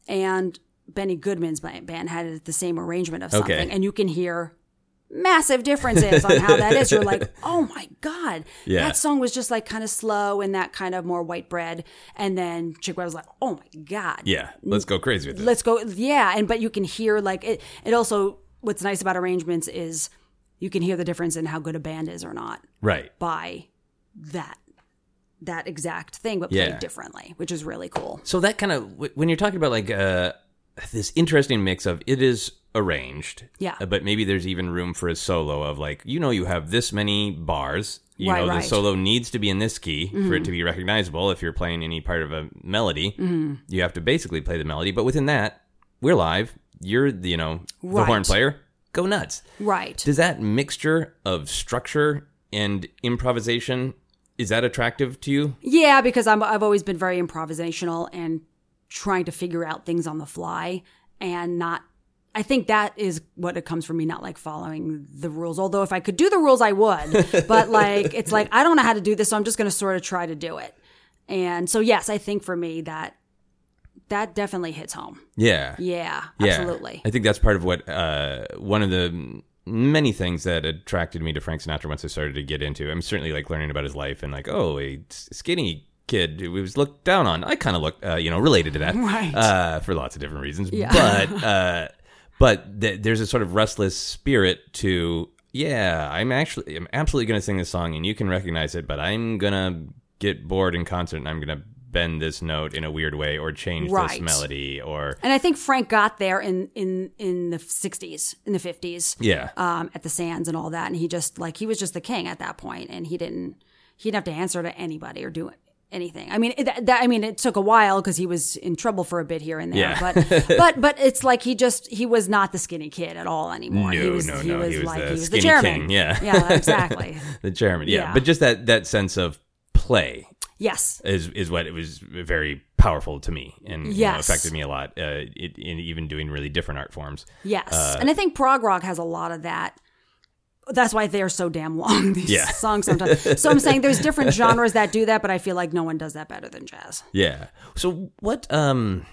and Benny Goodman's band had the same arrangement of something, Okay. and you can hear massive differences on how that is. You're like, oh my god, Yeah. that song was just like kind of slow and that kind of more white bread, and then Chick Webb was like, oh my god, Yeah. Let's go crazy with it. let's go yeah and but you can hear like it it also what's nice about arrangements is you can hear the difference in how good a band is or not Right. by that that exact thing but Yeah. played differently which is really cool So that kind of when you're talking about like uh, this interesting mix of it is arranged, Yeah. uh, but maybe there's even room for a solo of like you know you have this many bars. You Right, know the right. Mm-hmm. solo needs to be in this key for it to be recognizable. If you're playing any part of a melody, Mm-hmm. you have to basically play the melody. But within that, we're live. You're the, you know the Right. horn player. Go nuts. right Does that mixture of structure and improvisation is that attractive to you? yeah because I'm, i've always been very improvisational and trying to figure out things on the fly and not I think that is what it comes from me, not like following the rules. Although if I could do the rules, I would. But like, it's like, I don't know how to do this, so I'm just going to sort of try to do it. And so, yes, I think for me that that definitely hits home. Yeah. Yeah, Yeah. absolutely. I think that's part of what uh, one of the many things that attracted me to Frank Sinatra once I started to get into. I'm certainly like learning about his life and like, oh, a skinny kid who was looked down on. I kind of looked, uh, you know, related to that, Right. Uh, for lots of different reasons. Yeah. But uh, but th- there's a sort of restless spirit to. Yeah, I'm actually, I'm absolutely going to sing this song, and you can recognize it. But I'm gonna get bored in concert, and I'm gonna bend this note in a weird way, or change this melody, or And I think Frank got there in in in the 60s, in the 50s. yeah, um, at the Sands and all that. And he just like he was just the king at that point, and he didn't he didn't have to answer to anybody or do anything. I mean, it, that, I mean, it took a while because he was in trouble for a bit here and there. Yeah. But but but it's like he just he was not the skinny kid at all anymore. he No, was, no, he no, Was he was like the he was the chairman. king, yeah. yeah, exactly. the chairman. Yeah. Yeah. but just that that sense of play yes, is is what it was very powerful to me and you know, affected me a lot. Uh, it, in even doing really different art forms. yes, Uh, and I think prog rock has a lot of that. That's why they're so damn long. These Yeah. songs sometimes. So I'm saying there's different genres that do that, but I feel like no one does that better than jazz. Yeah. So what um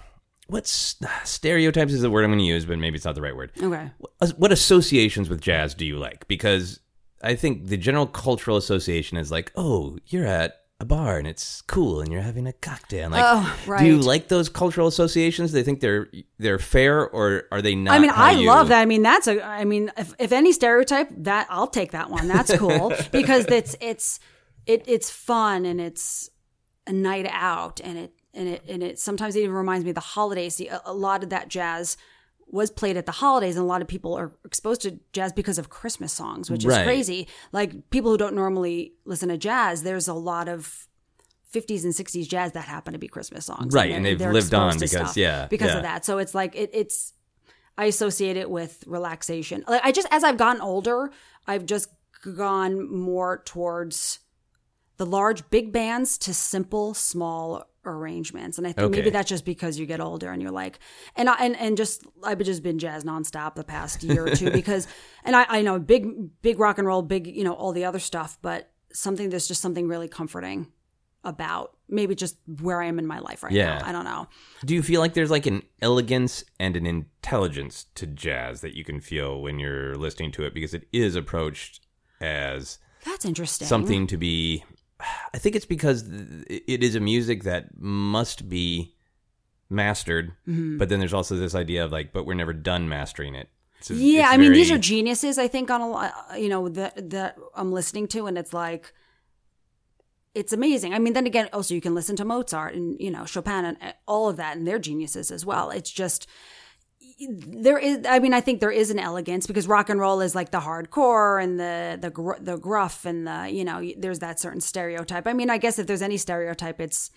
what's stereotypes is the word I'm going to use, but maybe it's not the right word. Okay. What- What associations with jazz do you like? Because I think the general cultural association is like, oh, you're at a bar and it's cool and you're having a cocktail. And like, Oh, do you like those cultural associations? Do they think they're they're fair or are they not? I mean, I you- love that. I mean, that's a. I mean, if, if any stereotype, that I'll take that one. That's cool because it's it's it it's fun and it's a night out and it and it and it sometimes it even reminds me of the holidays. See, a, a lot of that jazz was played at the holidays and a lot of people are exposed to jazz because of christmas songs which is Right. crazy like people who don't normally listen to jazz there's a lot of 50s and 60s jazz that happen to be christmas songs Right, and they've they're lived on because- yeah, because yeah. of that so it's like it, it's i associate it with relaxation like i just as i've gotten older i've just gone more towards the large big bands to simple small arrangements. And i think maybe that's just because you get older and you're like and i and, and just i've just been jazz nonstop the past year or two because and i i know big big rock and roll big you know all the other stuff but something there's just something really comforting about maybe just where i am in my life right Yeah. now i don't know. Do you feel like there's like an elegance and an intelligence to jazz that you can feel when you're listening to it? Because it is approached as that's interesting. something to be I think it's because it is a music that must be mastered, Mm-hmm. but then there's also this idea of like but we're never done mastering it. So Yeah, I mean, these are geniuses. I think on a lot, you know, that that I'm listening to, and it's like, it's amazing. I mean, then again, also you can listen to Mozart and you know Chopin and uh, all of that, and they're geniuses as well. It's just there is. I mean, I think there is an elegance because rock and roll is like the hardcore and the the gr- the gruff and the you know there's that certain stereotype. I mean, I guess if there's any stereotype, it's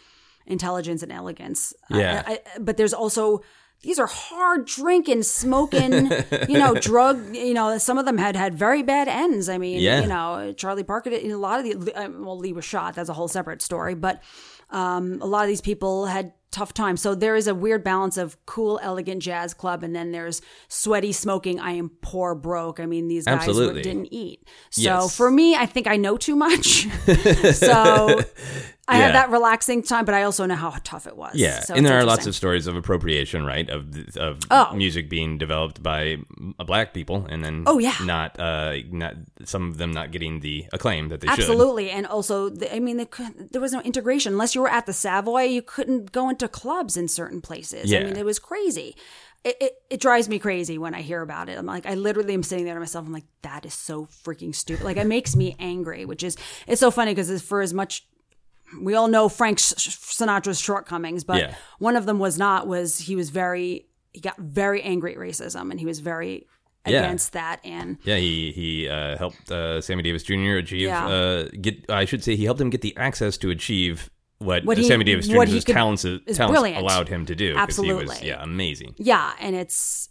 intelligence and elegance. Yeah. I, I, but there's also these are hard drinking, smoking, you know, drug. You know, some of them had had very bad ends. I mean, Yeah. you know, Charlie Parker. did- A lot of the uh, well, Lee was shot. That's a whole separate story. But um, a lot of these people had tough time. So there is a weird balance of cool, elegant jazz club, and then there's sweaty, smoking. I am poor, broke. I mean, these guys Absolutely. didn't eat. So Yes. for me, I think I know too much. so. I Yeah. have that relaxing time, but I also know how tough it was. Yeah, So and there are lots of stories of appropriation, right? Of of Oh. music being developed by uh, black people, and then Oh, yeah. not uh, not some of them not getting the acclaim that they should. Absolutely, and also, the, I mean, they there was no integration unless you were at the Savoy. You couldn't go into clubs in certain places. Yeah. I mean, it was crazy. It, it, it drives me crazy when I hear about it. I'm like, I literally am sitting there to myself. I'm like, that is so freaking stupid. Like, it makes me angry. Which is, it's so funny because for as much we all know Frank Sinatra's shortcomings, but Yeah. one of them was not was he was very he got very angry at racism and he was very Yeah. against that and Yeah, he he uh, helped uh, Sammy Davis Jr. achieve Yeah. uh, get. I should say he helped him get the access to achieve what, What he- Sammy Davis Jr.'s could- talents, talents allowed him to do. he was Absolutely. yeah amazing. Yeah, and it's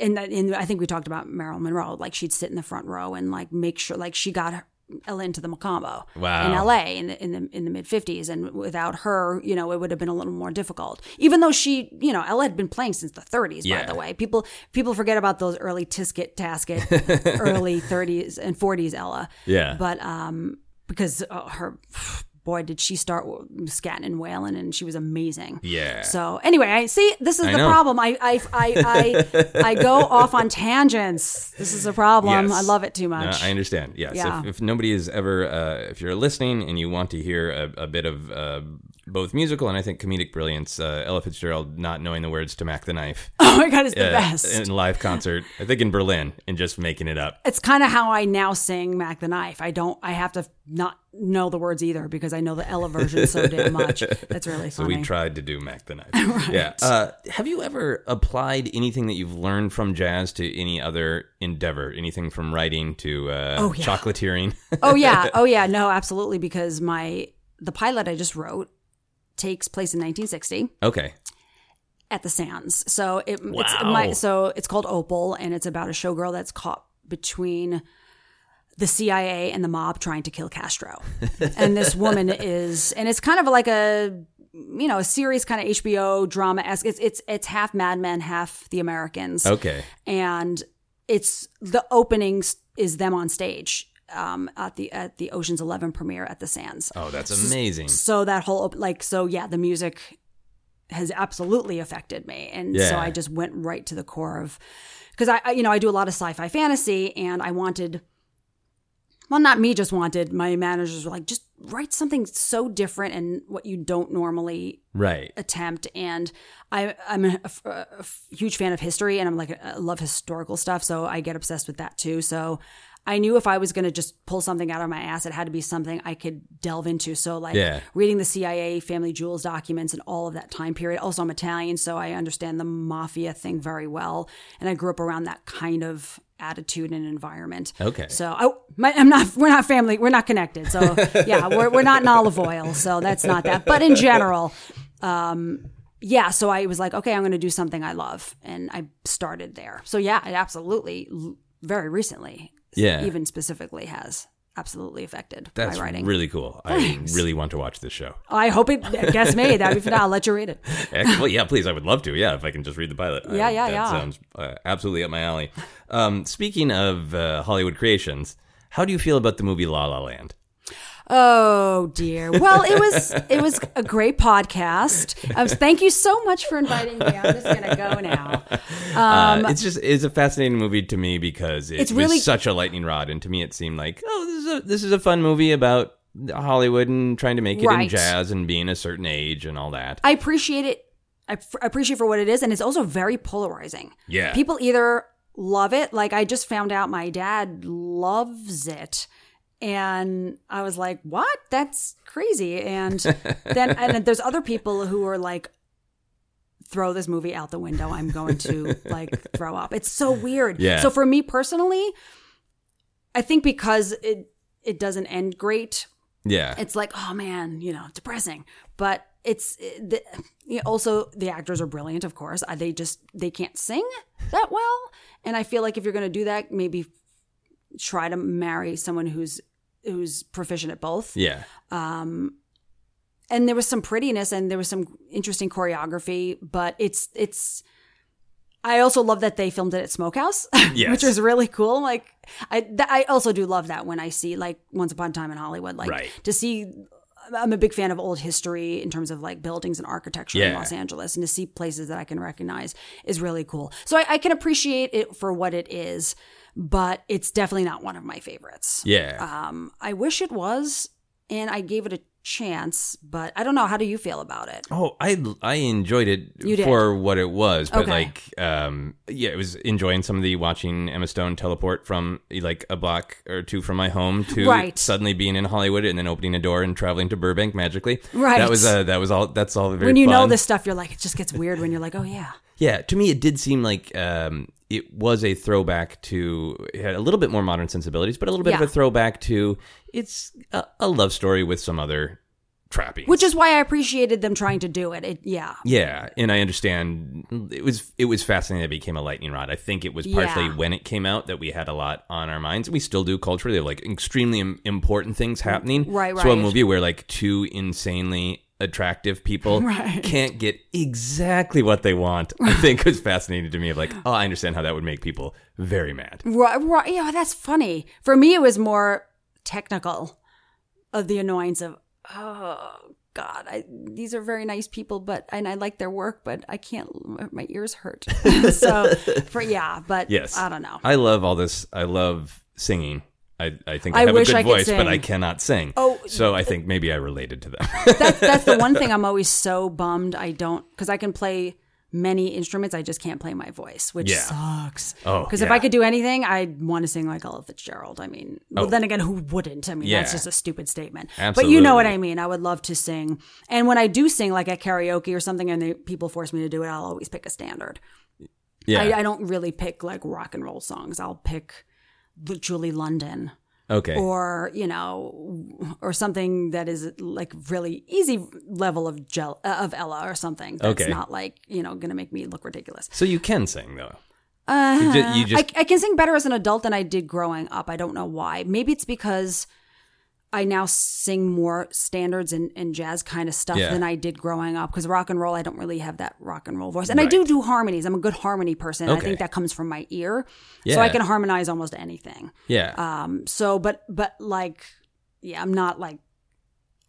and and I think we talked about Marilyn Monroe. Like she'd sit in the front row and like make sure like she got her, Ella into the Mocambo Wow. in L.A. in the in the in the mid fifties, and without her, you know, it would have been a little more difficult. Even though she, you know, Ella had been playing since the thirties. Yeah. By the way, people people forget about those early Tisket Tasket, early thirties and forties Ella. Yeah. but um, because uh, her. Boy, did she start scatting and wailing, and she was amazing. Yeah. So anyway, I see this is I the know. problem. I I, I I I go off on tangents. This is a problem. Yes. I love it too No, much. I understand. Yes. Yeah. If, if nobody is ever, uh, if you're listening and you want to hear a, a bit of uh, both musical and I think comedic brilliance, uh, Ella Fitzgerald not knowing the words to Mack the Knife oh my god, it's the uh, best. in live concert, I think in Berlin, and just making it up. it's kind of how I now sing Mack the Knife. I don't. I have to not know the words either because I know the Ella version so damn much. That's really funny. So we tried to do Mack the Knife. right. Yeah. Uh, have you ever applied anything that you've learned from jazz to any other endeavor? Anything from writing to uh, Oh, yeah. chocolatiering? oh yeah, oh yeah, no, absolutely. Because my the pilot I just wrote takes place in 1960. okay. at the Sands. So it, it's my, so it's called Opal, and it's about a showgirl that's caught between the CIA and the mob trying to kill Castro. and this woman is, and it's kind of like a you know a serious kind of HBO drama esque. It's it's it's half Mad Men, half The Americans, Okay. and it's the openings is them on stage. Um, at the at the Ocean's Eleven premiere at the Sands. Oh, that's amazing. So that whole like so yeah, the music has absolutely affected me, and so I just went right to the core of because I, I you know I do a lot of sci-fi fantasy, and I wanted. Well, not me, just wanted. My managers were like, just write something so different and what you don't normally Right. attempt. And I, I'm a, a- a huge fan of history and I'm like, I love historical stuff. So I get obsessed with that too. So I knew if I was going to just pull something out of my ass, it had to be something I could delve into. So, like Yeah. reading the CIA Family Jewels documents and all of that time period. Also, I'm Italian, so I understand the mafia thing very well, and I grew up around that kind of attitude and environment. Okay. So I, my, I'm not. We're not family. We're not connected. So yeah, we're we're not in olive oil. So that's not that. But in general, um, yeah. So I was like, okay, I'm going to do something I love, and I started there. So yeah, absolutely, very recently, Yeah. even specifically has absolutely affected That's my writing. really cool. Thanks. I really want to watch this show. I hope it gets made. That'd be I'll let you read it. Well, yeah, please. I would love to. Yeah, if I can just read the pilot. Yeah, Uh, yeah, that yeah. Sounds uh, absolutely up my alley. Um, speaking of uh, Hollywood creations, how do you feel about the movie La La Land? Oh dear. Well, it was it was a great podcast. Um, thank you so much for inviting me. I'm just gonna go now. uh, it's just it's a fascinating movie to me because it Um, It's was really- such a lightning rod, and to me it seemed like oh, this is a this is a fun movie about Hollywood and trying to make it in jazz and being a certain age and all that. I appreciate it. I f- appreciate for what it is, and it's also very polarizing. Yeah. people either love it, like I just found out my dad loves it, and I was like, "What? That's crazy!" And then and then there's other people who are like, "Throw this movie out the window. I'm going to like throw up." It's so weird. Yeah. So for me personally, I think because it it doesn't end great yeah, it's like oh man you know depressing but it's the, you know, also the actors are brilliant of course they just they can't sing that well and i feel like if you're going to do that maybe try to marry someone who's who's proficient at both yeah, Um, and there was some prettiness and there was some interesting choreography but it's it's I also love that they filmed it at Smokehouse, Yes. which was really cool. Like, I th- I also do love that when I see like Once Upon a Time in Hollywood, like Right. to see. I'm a big fan of old history in terms of like buildings and architecture in Los Angeles, and to see places that I can recognize is really cool. So I, I can appreciate it for what it is, but it's definitely not one of my favorites. yeah. Um, I wish it was, and I gave it a chance, but I don't know. How do you feel about it? Oh, I I enjoyed it for what it was, but Okay. like, um, yeah, it was enjoying some of the watching Emma Stone teleport from like a block or two from my home to Right. suddenly being in Hollywood and then opening a door and traveling to Burbank magically. Right. That was uh, that was all. That's all the very. when you know this stuff, you're like, it just gets weird when you're like, oh yeah. Yeah, to me, it did seem like um, it was a throwback to it had a little bit more modern sensibilities, but a little bit of a throwback to it's a, a love story with some other trappings. Which is why I appreciated them trying to do it. it yeah. Yeah, and I understand it was it was fascinating that it became a lightning rod. I think it was partially Yeah. when it came out that we had a lot on our minds. We still do culturally, like extremely important things happening. Right, right. So a movie where like two insanely attractive people Right. can't get exactly what they want, I think was fascinating to me. Of like, oh, I understand how that would make people very mad. Right, right. Yeah, that's funny. For me, it was more technical of the annoyance of, oh God, I, these are very nice people, but and I like their work, but I can't. My ears hurt. so, for yeah, but Yes, I don't know. I love all this. I love singing. I, I think I, I have wish a good I voice, but. I cannot sing. Oh, so I think maybe I related to them. that's that's the one thing I'm always so bummed I don't because I can play many instruments, I just can't play my voice, which Yeah. sucks. Oh, because if. I could do anything, I'd want to sing like Ella Fitzgerald. I mean, well, Oh. then again, who wouldn't? I mean, that's just a stupid statement. But you know what I mean. I would love to sing, and when I do sing, like at karaoke or something, and they, people force me to do it, I'll always pick a standard. yeah. I, I don't really pick like rock and roll songs. I'll pick the Julie London okay. or you know or something that is like really easy level of gel uh, of Ella or something that's Okay. not like you know gonna make me look ridiculous. so you can sing though. Uh, You ju- you just I, I can sing better as an adult than I did growing up. I don't know why. Maybe it's because I now sing more standards and, and jazz kind of stuff Yeah. than I did growing up. Because rock and roll, I don't really have that rock and roll voice, and I do do harmonies. I'm a good harmony person. I think that comes from my ear, so I can harmonize almost anything. yeah. Um, so, but, but like, yeah, I'm not like,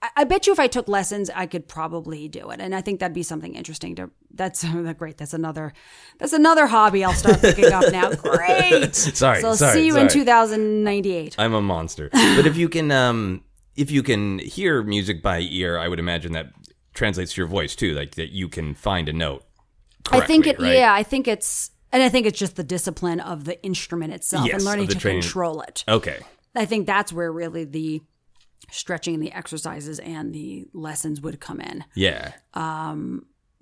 I, I bet you if I took lessons, I could probably do it. And I think that'd be something interesting to, that's great. That's another, that's another hobby I'll start picking up now. Great. Sorry, So I'll sorry, see you in 2098. I'm a monster. but if you can um if you can hear music by ear, I would imagine that translates to your voice too, like that you can find a note. I think it, right? yeah, I think it's, and I think it's just the discipline of the instrument itself Yes, and learning to training. control it. Okay. I think that's where really the stretching, and the exercises, and the lessons would come in, Yeah.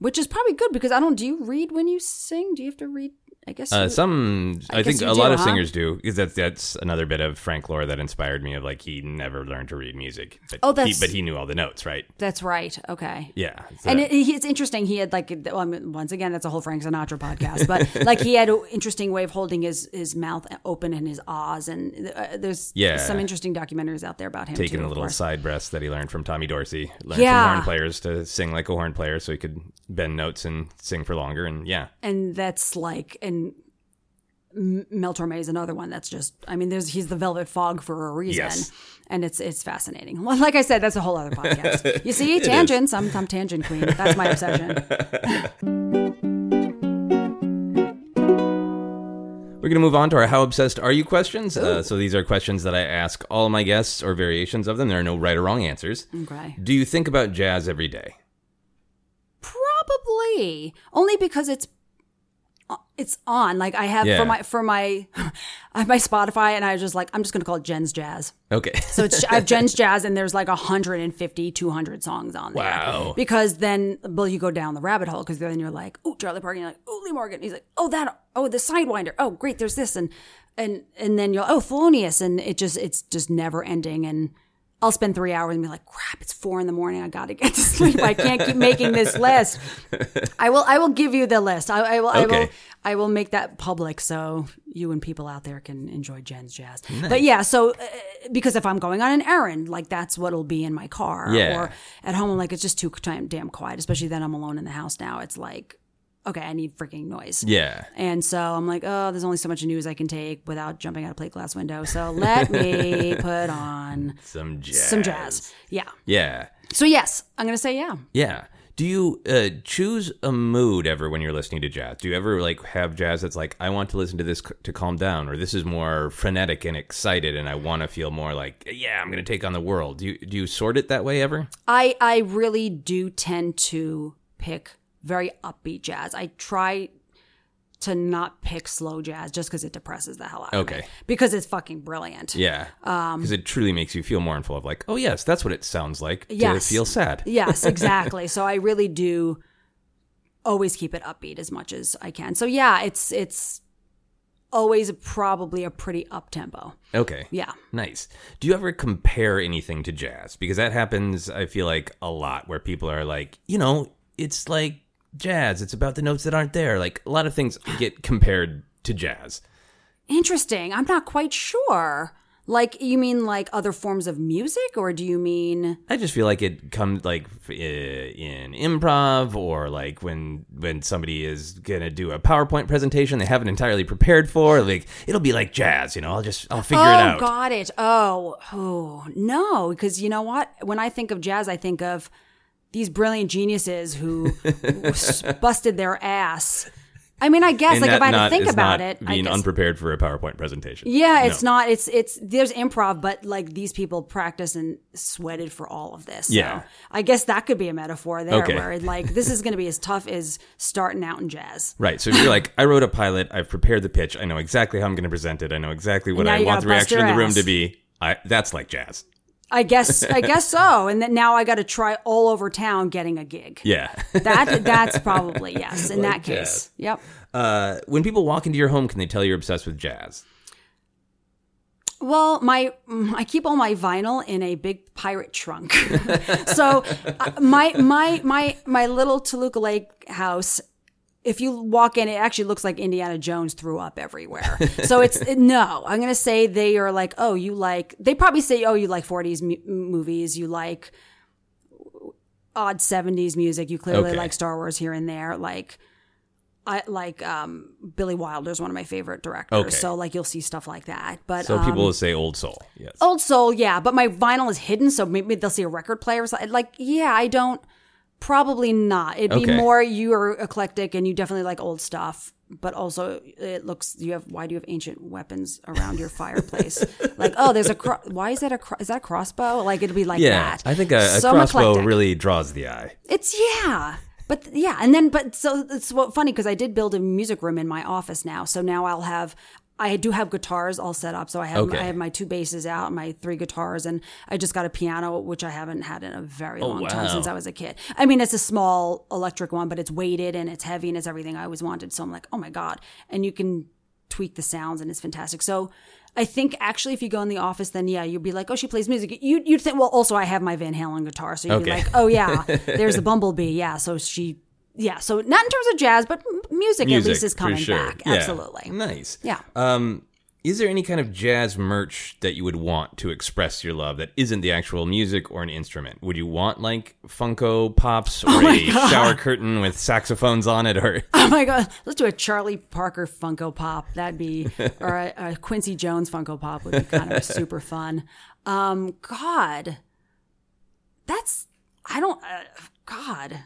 Which is probably good because I don't. Do you read when you sing? Do you have to read? I guess. Uh, you- some, I, guess think a lot do, of huh? singers do, because that's that's another bit of Frank Lore that inspired me. Of like he never learned to read music, but Oh, he, but he knew all the notes, right? that's right. Okay. Yeah, so And it, it's interesting. He had like, well, I mean, once again, that's a whole Frank Sinatra podcast. But like, he had an interesting way of holding his his mouth open and his ahs. And uh, there's Yeah. some interesting documentaries out there about him taking too. a little course. side breath that he learned from Tommy Dorsey. Learned Yeah. from horn players to sing like a horn player, so he could bend notes and sing for longer. And yeah, and that's like and Torme is another one that's just I mean there's he's the Velvet Fog for a reason Yes. and it's it's fascinating well like I said that's a whole other podcast you see tangents I'm, I'm tangent queen that's my obsession we're gonna move on to our "How obsessed are you?" questions. Uh, so these are questions that I ask all my guests or variations of them. There are no right or wrong answers. okay Do you think about jazz every day? probably only because it's it's on like I have Yeah. for my for my I have my Spotify and I was just like I'm just gonna call it Jen's Jazz Okay. So it's I have Jen's Jazz and there's like 150, 200 songs on there. Wow. Because then, well, you go down the rabbit hole because then you're like, oh, Charlie Parker, you're like, oh, Lee Morgan. He's like, oh, that, oh, the Sidewinder. Oh, great, there's this, and and and then you're, oh, Thelonious, and it just it's just never ending and. I'll spend three hours and be like, crap, it's four in the morning. I got to get to sleep. I can't keep making this list. I will, I will give you the list. I, I will, I will, I will make that public so you and people out there can enjoy Jen's jazz. But yeah, so uh, because if I'm going on an errand, like that's what'll be in my car Yeah. or at home, I'm like it's just too damn quiet. Especially then I'm alone in the house now. It's like, okay, I need freaking noise. yeah. And so I'm like, oh, there's only so much news I can take without jumping out a plate glass window. So let me put on Some jazz. some jazz. Yeah. Yeah. So yes, I'm gonna say yeah. Yeah. Do you uh, choose a mood ever when you're listening to jazz? Do you ever like have jazz that's like I want to listen to this c- to calm down, or this is more frenetic and excited, and I want to feel more like yeah, I'm going to take on the world. Do you do you sort it that way ever? I I really do tend to pick very upbeat jazz. I try to not pick slow jazz just because it depresses the hell out of me. Okay. Because it's fucking brilliant. Yeah, Um, because it truly makes you feel full of like oh yes, that's what it sounds like Yes. to feel sad. Yes, exactly. so I really do always keep it upbeat as much as I can. So yeah, it's it's always probably a pretty up tempo. Okay. Yeah. Nice. Do you ever compare anything to jazz? Because that happens, I feel like, a lot where people are like, you know, it's like jazz. It's about the notes that aren't there. Like, a lot of things get compared to jazz. Interesting. I'm not quite sure. Like you mean like other forms of music or do you mean I just feel like it comes like uh, in improv or like when when somebody is gonna do a PowerPoint presentation they haven't entirely prepared for. Like it'll be like jazz, you know. I'll just I'll figure oh, it out. got it. Oh, oh, no. Because you know what? When I think of jazz, I think of these brilliant geniuses who busted their ass. I mean, I guess And like if I had to think about it, I being guess, unprepared for a PowerPoint presentation. yeah, it's No. not. It's it's there's improv, but like these people practice and sweated for all of this. So Yeah. I guess that could be a metaphor there, Okay. where like this is going to be as tough as starting out in jazz. Right. So if you're like, I wrote a pilot, I've prepared the pitch, I know exactly how I'm going to present it, I know exactly what I want the reaction in the room to be. I, that's like jazz. I guess I guess so. And then now I got to try all over town getting a gig. Yeah. That that's probably yes. In Like that case, jazz. yep. uh, when people walk into your home, can they tell you're obsessed with jazz? Well, my I keep all my vinyl in a big pirate trunk. so uh, my my my my little Toluca Lake house. If you walk in, it actually looks like Indiana Jones threw up everywhere. So it's it- no. I'm gonna say they are like, oh, you like. They probably say, oh, you like 40s mu- movies. You like odd 70s music. You clearly Okay. like Star Wars here and there. Like I like um, Billy Wilder's one of my favorite directors. Okay. So like you'll see stuff like that. But So um, people will say old soul. Yes. Old soul, yeah, but my vinyl is hidden, so maybe they'll see a record player. or something. Like, yeah, I don't. Probably not. It'd be Okay. more you're eclectic and you definitely like old stuff, but also it looks you have. Why do you have ancient weapons around your fireplace? like, oh, there's a. Cro- why is that a? Cro- is that a crossbow? Like it'd be like yeah. that. I think a, a So crossbow eclectic. really draws the eye. It's yeah. But th- yeah, and then but so it's what funny because I did build a music room in my office now. So now I'll have I do have guitars all set up. So I have Okay. I have my two basses out, my three guitars, and I just got a piano which I haven't had in a very oh, long time Oh, since I was a kid. I mean, it's a small electric one, but it's weighted and it's heavy and it's everything I always wanted. So I'm like, oh my god! And you can tweak the sounds and it's fantastic. So. I think actually, if you go in the office, then yeah, you'd be like, "Oh, she plays music." You you'd think, well, also I have my Van Halen guitar, so you'd be like, "Oh yeah, there's the Bumblebee." Yeah, so she, yeah, so not in terms of jazz, but m- music, at least is coming sure. back. Yeah. Absolutely. Nice. Yeah. Um, is there any kind of jazz merch that you would want to express your love that isn't the actual music or an instrument? Would you want like Funko Pops or a shower curtain with saxophones on it, or Oh my god, let's do a Charlie Parker Funko Pop. That'd be, or a, a Quincy Jones Funko Pop would be kind of super fun. Um, God, that's I don't. Uh, God,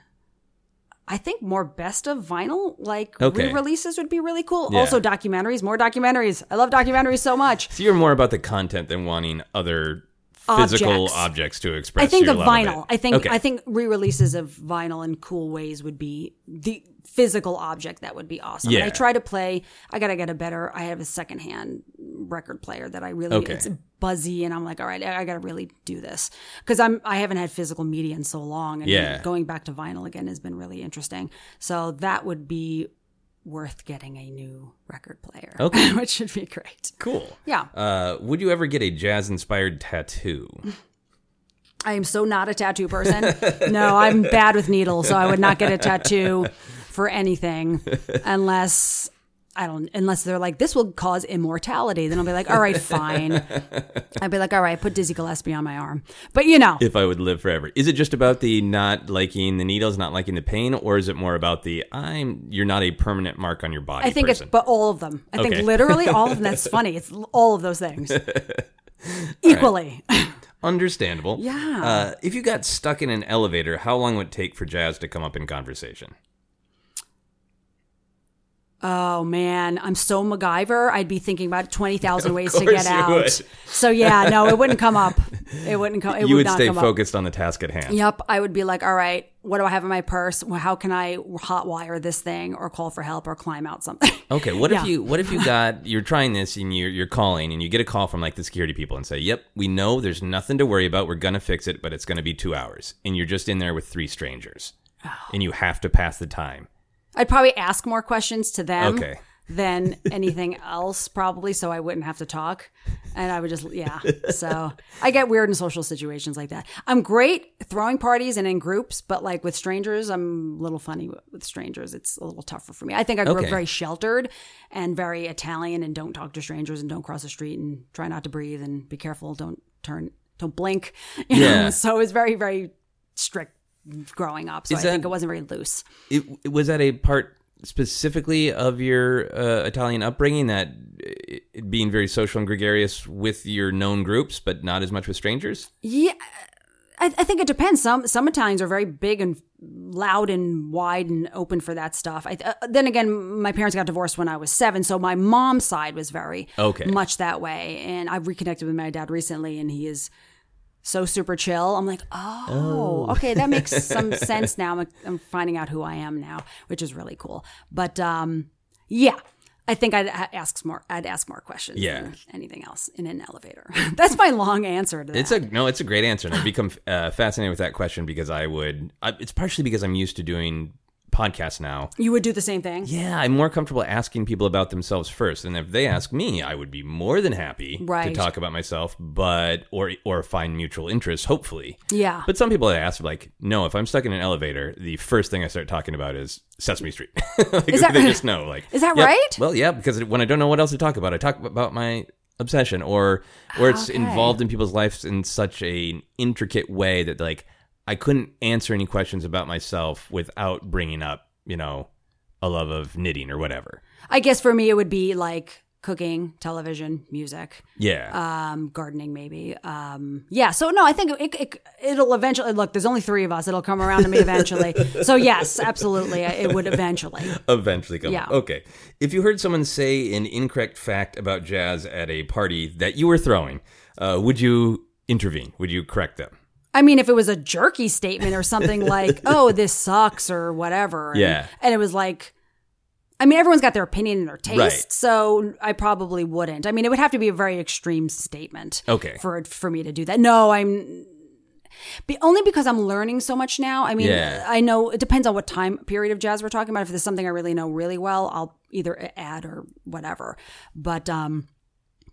I think more best of vinyl, like Okay. re-releases, would be really cool. Yeah. Also, documentaries, more documentaries. I love documentaries so much. so you're more about the content than wanting other physical Objects. objects, to express? I think of love vinyl. it? I think Okay. I think re-releases of vinyl in cool ways would be the physical object that would be awesome. And Yeah. I try to play. I gotta get a better. I have a secondhand record player that I really. Okay. It's buzzy, and I'm like, all right, I I gotta really do this because I'm I haven't had physical media in so long, and Yeah. going back to vinyl again has been really interesting. So that would be worth getting a new record player. Okay. which should be great. cool. Yeah. Uh, would you ever get a jazz-inspired tattoo? I am so not a tattoo person. no, I'm bad with needles, so I would not get a tattoo for anything unless I don't unless they're like this will cause immortality. Then I'll be like, all right, fine. I'd be like, all right, put Dizzy Gillespie on my arm. But you know, if I would live forever. Is it just about the not liking the needles, not liking the pain, or is it more about the I'm you're not a permanent mark on your body? I think person? it's but all of them. I Okay. think literally all of them. That's funny. It's all of those things equally. understandable. Yeah. Uh, if you got stuck in an elevator, how long would it take for jazz to come up in conversation? Oh man, I'm so MacGyver. I'd be thinking about twenty thousand ways to get out. would. So yeah, no, it wouldn't come up. It wouldn't come. It you would would not stay come up. focused on the task at hand. Yep, I would be like, all right, what do I have in my purse? How can I hotwire this thing, or call for help, or climb out something? Okay, what Yeah. if you what if you got you're trying this and you're you're calling and you get a call from like the security people and say, "Yep, we know there's nothing to worry about. We're gonna fix it, but it's gonna be two hours." And you're just in there with three strangers, Oh. and you have to pass the time. I'd probably ask more questions to them Okay. than anything else, probably, so I wouldn't have to talk. And I would just, yeah. So I get weird in social situations like that. I'm great throwing parties and in groups, but like with strangers, I'm a little funny with- strangers. It's a little tougher for me. I think I grew Okay. up very sheltered and very Italian and don't talk to strangers and don't cross the street and try not to breathe and be careful. Don't turn, don't blink. You Yeah. know? So it was very, very strict growing up. So Is I that- think it wasn't very loose. It, it- was that a part specifically of your uh, Italian upbringing that uh, it being very social and gregarious with your known groups, but not as much with strangers? Yeah, I, I think it depends. Some some Italians are very big and loud and wide and open for that stuff. I, uh, then again, my parents got divorced when I was seven, so my mom's side was very Okay. much that way. And I've reconnected with my dad recently, and he is so super chill. I'm like, oh, okay, that makes some sense now. I'm, I'm finding out who I am now, which is really cool. But um, yeah. I think I'd ask more. I'd ask more questions Yeah. than anything else in an elevator. That's my long answer to that. It's a no. It's a great answer, and I've become uh, fascinated with that question because I would. I, it's partially because I'm used to doing podcasts now. You would do the same thing? Yeah, I'm more comfortable asking people about themselves first, and if they ask me, I would be more than happy to talk about myself, but or or find mutual interest, hopefully. Yeah. But some people I ask, like, no, if I'm stuck in an elevator, the first thing I start talking about is Sesame Street. like, Is that they just know, like, Is that yep. right? Well, yeah, because when I don't know what else to talk about, I talk about my obsession, or or it's ah, Okay. involved in people's lives in such a intricate way that like I couldn't answer any questions about myself without bringing up, you know, a love of knitting or whatever. I guess for me, it would be like cooking, television, music, Yeah. um, gardening, maybe. Um, yeah. So no, I think it, it, it'll eventually look. There's only three of us. It'll come around to me eventually. so yes, absolutely, it would eventually. eventually come. Yeah. up. Okay. If you heard someone say an incorrect fact about jazz at a party that you were throwing, uh, would you intervene? Would you correct them? I mean, if it was a jerky statement or something like, "Oh, this sucks" or whatever, and, Yeah. and it was like, I mean, everyone's got their opinion and their taste, Right. so I probably wouldn't. I mean, it would have to be a very extreme statement, Okay. for for me to do that. No, I'm. Be, only because I'm learning so much now. I mean, Yeah. I know it depends on what time period of jazz we're talking about. If there's something I really know really well, I'll either add or whatever. But um,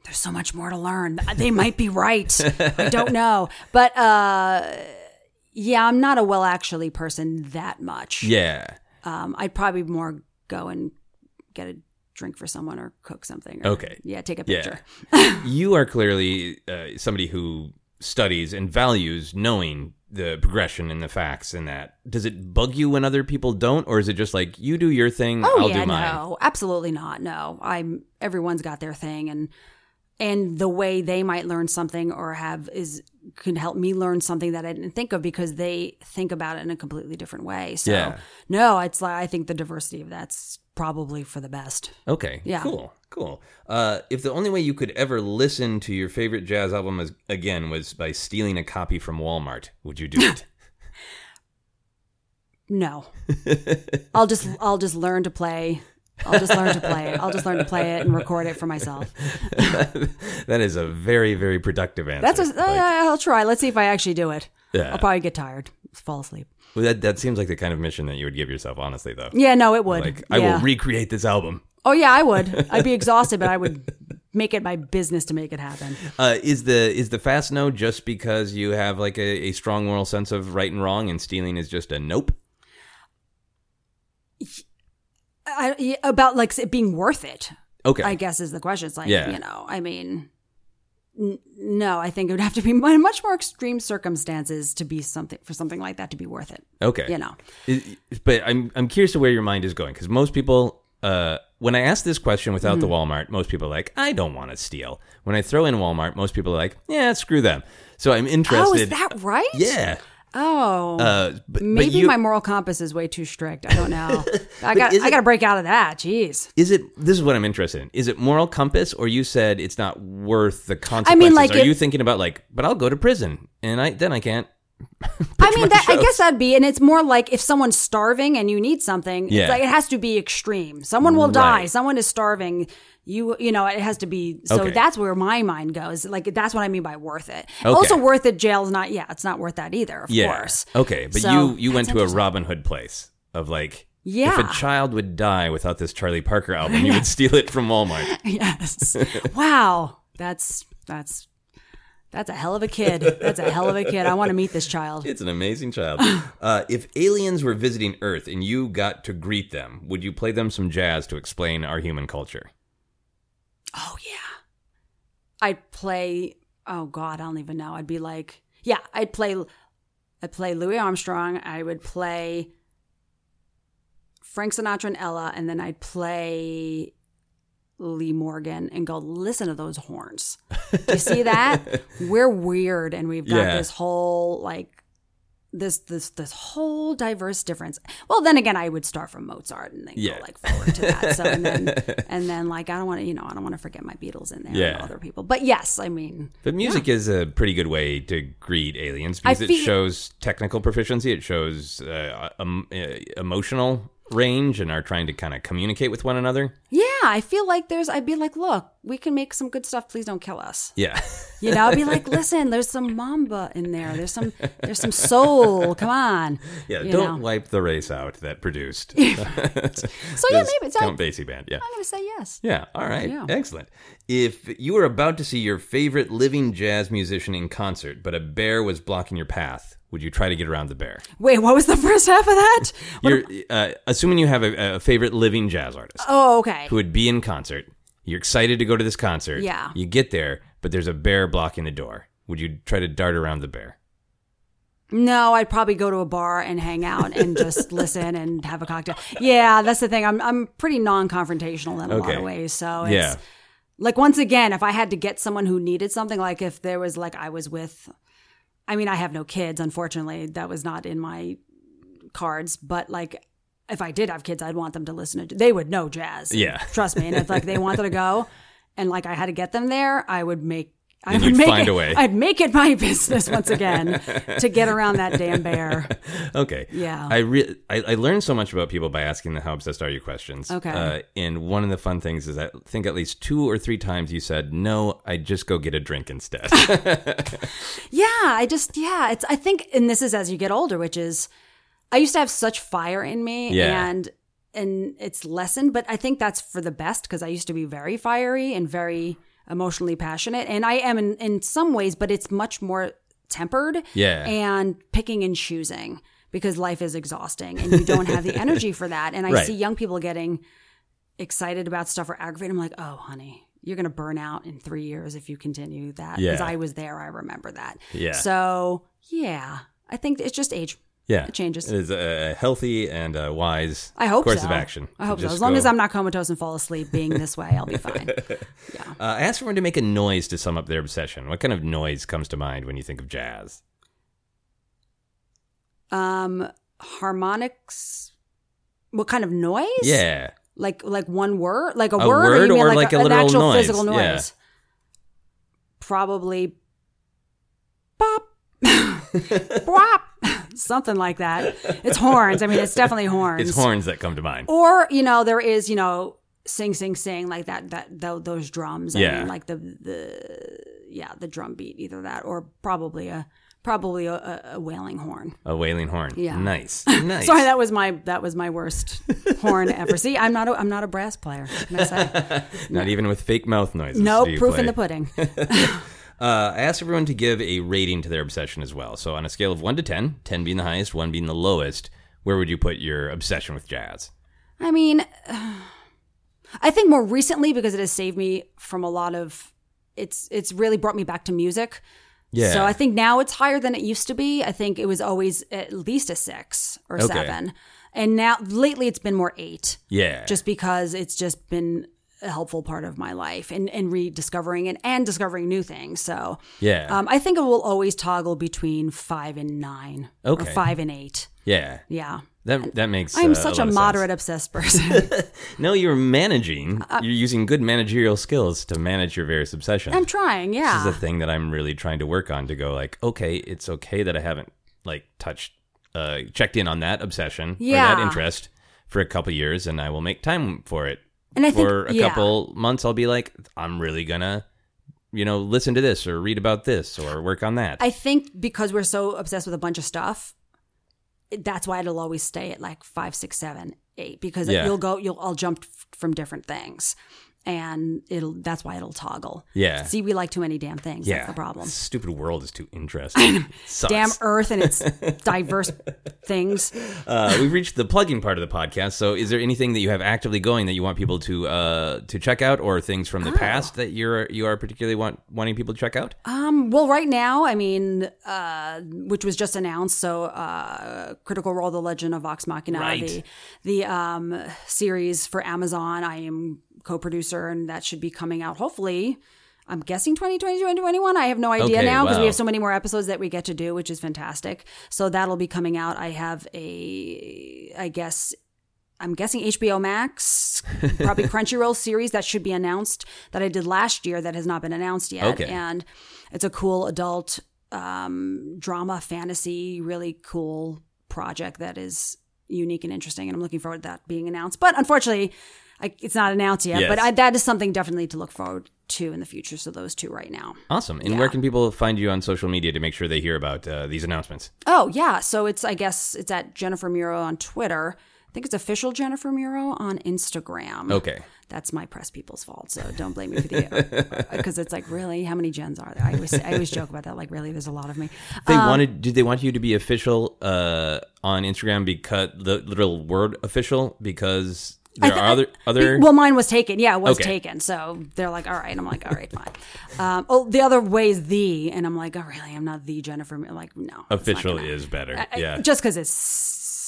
there's so much more to learn. They might be right. I don't know. But uh, yeah, I'm not a well actually person that much. Yeah. Um, I'd probably more go and get a drink for someone or cook something. Or, Okay. Yeah, take a Yeah. picture. you are clearly uh, somebody who studies and values knowing the progression and the facts and that. Does it bug you when other people don't, or is it just like you do your thing, Oh I'll yeah, do mine? no, absolutely not. No, I'm. Everyone's got their thing, and and the way they might learn something or have is can help me learn something that I didn't think of because they think about it in a completely different way. So Yeah. no, it's like I think the diversity of that's probably for the best. Okay. Yeah. Cool. Cool. Uh, if the only way you could ever listen to your favorite jazz album as, again was by stealing a copy from Walmart, would you do it? No, I'll just I'll just learn to play. I'll just learn to play it. I'll just learn to play it and record it for myself. that is a very, very productive answer. That's a, Like, uh, I'll try. Let's see if I actually do it. Yeah. I'll probably get tired, fall asleep. well, that, that seems like the kind of mission that you would give yourself, honestly, though. Yeah, no, it would. Like, I Yeah. will recreate this album. Oh yeah, I would. I'd be exhausted, but I would make it my business to make it happen. Uh, is the is the fast no just because you have like a, a strong moral sense of right and wrong, and stealing is just a nope? I, about like it being worth it. Okay. I guess is the question. It's like Yeah. you know, I mean, n- no, I think it would have to be much more extreme circumstances to be something for something like that to be worth it. okay. You know, Is- but I'm I'm curious to where your mind is going because most people, uh, when I ask this question without Mm-hmm. the Walmart, most people are like, I don't want to steal. When I throw in Walmart, most people are like, Yeah, screw them. So I'm interested. oh, is that right? Yeah. Oh, Uh, but, but maybe you- my moral compass is way too strict. I don't know. I got I got to break out of that. Jeez. Is it? This is what I'm interested in. Is it moral compass, or you said it's not worth the consequences? I mean, like are if- you thinking about like, but I'll go to prison, and I then I can't. I mean, that, I guess that'd be, and it's more like if someone's starving and you need something, Yeah. it's like it has to be extreme. Someone will die. Someone is starving. You, you know, it has to be. So Okay. that's where my mind goes. Like that's what I mean by worth it. Okay. Also, worth it. Jail's not. Yeah, it's not worth that either. Of Yeah. course. Okay, but So, you you went to a. Robin Hood place of like. Yeah. If a child would die without this Charlie Parker album, you would steal it from Walmart. Yes. wow. That's that's that's a hell of a kid. That's a hell of a kid. I want to meet this child. It's an amazing child. Uh, if aliens were visiting Earth and you got to greet them, would you play them some jazz to explain our human culture? Oh yeah. I'd play oh god, I don't even know. I'd be like yeah, I'd play I'd play Louis Armstrong, I would play Frank Sinatra and Ella, and then I'd play Lee Morgan and go, listen to those horns. Do you see that? We're weird and we've got Yeah. this whole like this this this whole diverse difference. Well, then again, I would start from Mozart and then Yeah. go like forward to that. So and then and then like I don't want to you know I don't want to forget my Beatles in there Yeah. and other people. But yes, I mean But music is a pretty good way to greet aliens because it shows technical proficiency. It shows uh, um, uh, emotional range and are trying to kind of communicate with one another. yeah, I feel like there's I'd be like, look, we can make some good stuff. Please don't kill us. Yeah. You know, I'd be like, listen, there's some mambo in there. There's some there's some soul. Come on. Yeah, You don't know. wipe the race out that produced. So yeah, maybe it's Count Basie band. Yeah. I'm gonna say yes. Yeah, all right. Yeah. Excellent. If you were about to see your favorite living jazz musician in concert, but a bear was blocking your path, would you try to get around the bear? Wait, what was the first half of that? You're uh, assuming you have a, a favorite living jazz artist Oh, okay. who would be in concert. You're excited to go to this concert. Yeah. You get there, but there's a bear blocking the door. Would you try to dart around the bear? No, I'd probably go to a bar and hang out and just listen and have a cocktail. Yeah, that's the thing. I'm I'm pretty non-confrontational in a lot of ways. So it's Yeah. like once again, if I had to get someone who needed something, like if there was like I was with I mean, I have no kids, unfortunately. That was not in my cards, but like if I did have kids, I'd want them to listen to they would know jazz. Yeah. Trust me. And if like they wanted to go and like I had to get them there, I would make I would make find it, a way. I'd make it my business once again to get around that damn bear. Okay. Yeah. I, re- I I learned so much about people by asking the how obsessed are you questions. Okay. Uh, and one of the fun things is I think at least two or three times you said no, I'd just go get a drink instead. Yeah, I just yeah, it's I think and this is as you get older, which is I used to have such fire in me Yeah. and and it's lessened, but I think that's for the best because I used to be very fiery and very emotionally passionate and I am in in some ways, but it's much more tempered Yeah. and picking and choosing because life is exhausting and you don't have the energy for that. And I Right. see young people getting excited about stuff or aggravated. I'm like, oh, honey, you're going to burn out in three years if you continue that. Because Yeah. I was there. I remember that. Yeah. So, yeah, I think it's just age. Yeah. It changes. It is a healthy and a wise I hope course so. of action. I hope so. As long go- as I'm not comatose and fall asleep being this way, I'll be fine. Uh, I asked everyone to make a noise to sum up their obsession. What kind of noise comes to mind when you think of jazz? Um, harmonics. What kind of noise? Yeah. Like like one word, like a, A word, word you mean or like, like a an literal actual noise? physical Yeah. noise? Probably bop, bop, something like that. It's horns. I mean, it's definitely horns. It's horns that come to mind. Or you know, there is you know, sing, sing, sing like that. That tho- those drums. I Yeah. mean, like the the yeah, the drum beat, either that or probably a probably a, a, wailing horn. A wailing horn. Yeah. Nice. Nice. Sorry, that was my that was my worst horn ever. See, I'm not a, I'm not a brass player. what can I say? Not even with fake mouth noises. No proof play. in the pudding. Uh, I asked everyone to give a rating to their obsession as well. So on a scale of 1 to 10, 10 being the highest, 1 being the lowest, where would you put your obsession with jazz? I mean, I think more recently because it has saved me from a lot of. It's it's really brought me back to music. Yeah. So I think now it's higher than it used to be. I think it was always at least a six or Okay. seven, and now lately it's been more eight. Yeah. just because it's just been a helpful part of my life and, and rediscovering it and discovering new things. So Yeah. um, I think it will always toggle between five and nine Okay. or five and eight. yeah. Yeah. That, that makes I'm uh, such a, a, moderate, obsessed person. No, you're managing. Uh, you're using good managerial skills to manage your various obsessions. I'm trying, Yeah, This is the thing that I'm really trying to work on to go like, okay, it's okay that I haven't like touched, uh, checked in on that obsession or that interest for a couple years, and I will make time for it. And I think- for a yeah. couple months, I'll be like, I'm really gonna, you know, listen to this or read about this or work on that. I think because we're so obsessed with a bunch of stuff, that's why it'll always stay at like five, six, seven, eight. Because Yeah. you'll go, you'll I'll jump from different things, and it'll that's why it'll toggle. Yeah. See, we like too many damn things. yeah, That's the problem. This stupid world is too interesting. Sucks. Damn Earth and its diverse things. Uh, we've reached the plugging part of the podcast. So, is there anything that you have actively going that you want people to uh, to check out, or things from the Oh. past that you're you are particularly want wanting people to check out? Um, well, right now, I mean, uh, which was just announced. So, uh, Critical Role: The Legend of Vox Machina, Right. the the um, series for Amazon. I am co-producer, and that should be coming out hopefully. I'm guessing 2020, 2021. I have no idea Okay, now because we have so many more episodes that we get to do, which is fantastic. So that'll be coming out. I have a, I guess, I'm guessing HBO Max, probably Crunchyroll series that should be announced that I did last year that has not been announced yet. Okay. And it's a cool adult um, drama, fantasy, really cool project that is unique and interesting. And I'm looking forward to that being announced. But unfortunately, I, it's not announced yet. Yes. But I, that is something definitely to look forward to in the future. So those two right now. Awesome. And where can people find you on social media to make sure they hear about uh, these announcements? Oh yeah, so it's I guess it's at Jennifer Muro on Twitter. I think it's official Jennifer Muro on Instagram. Okay. That's my press people's fault, so don't blame me for the because it's like really how many gens are there? I always I always joke about that. Like really, there's a lot of me. They Um, wanted. Did they want you to be official uh, on Instagram because the literal word official because there thi- are other other. Well, mine was taken. Yeah, it was Okay. taken. So they're like, all right. I'm like, all right, fine. Um, oh, the other way is the, and I'm like, oh, really? I'm not the Jennifer. I'm like, no. official gonna- is better. I- yeah. Just because it's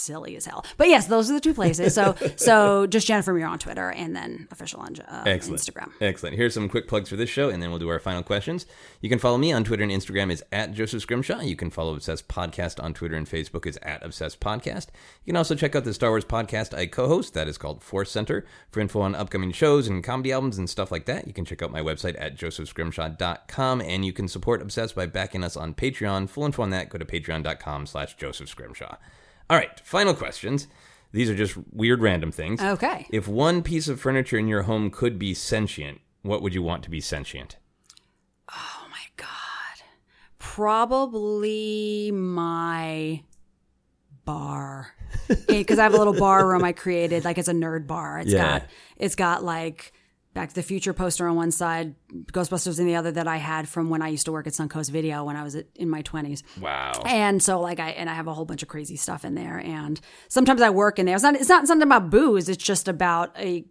silly as hell. But yes, those are the two places. So so just Jennifer Muro on Twitter and then official on uh, Excellent. Instagram. Excellent. Here's some quick plugs for this show, and then we'll do our final questions. You can follow me on Twitter and Instagram is at Joseph Scrimshaw. You can follow Obsessed Podcast on Twitter and Facebook is at Obsessed Podcast. You can also check out the Star Wars podcast I co-host. That is called Force Center. For info on upcoming shows and comedy albums and stuff like that, you can check out my website at josephscrimshaw.com, and you can support Obsessed by backing us on Patreon. Full info on that, go to patreon.com slash Joseph Scrimshaw. All right, final questions. These are just weird random things. Okay. If one piece of furniture in your home could be sentient, what would you want to be sentient? Oh my god. Probably my bar. Because I have a little bar room I created, like it's a nerd bar. It's Yeah. got it's got like Back to the Future poster on one side, Ghostbusters in the other that I had from when I used to work at Suncoast Video when I was in my twenties. Wow. And so like I and I have a whole bunch of crazy stuff in there. And sometimes I work in there. It's not it's not something about booze. It's just about a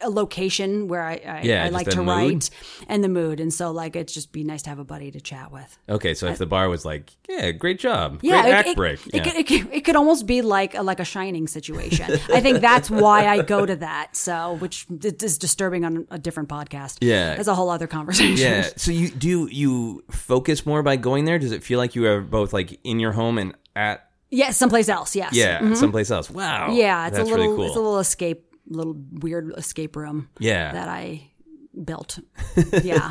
a location where I I, Yeah, I like to mood. write and the mood. And so like it'd just be nice to have a buddy to chat with. Okay, so if the bar was like, yeah, great job. Yeah, great it, act it, break. It, yeah. could, it, could, it could almost be like a, like a shining situation. I think that's why I go to that. So, which is disturbing on a different podcast. Yeah. that's a whole other conversation. yeah. So you do you, focus more by going there? Does it feel like you are both like in your home and at yeah, someplace else. Yes. yeah someplace else? Wow. Mm-hmm. Yeah, it's That's a little really cool. it's a little escape, little weird escape room. Yeah. that I built. Yeah,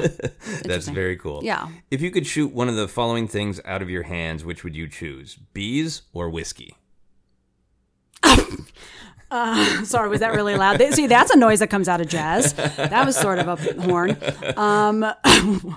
That's very cool. Yeah. If you could shoot one of the following things out of your hands, which would you choose? Bees or whiskey? Sorry, was that really loud? See, that's a noise that comes out of jazz. That was sort of a horn. Um,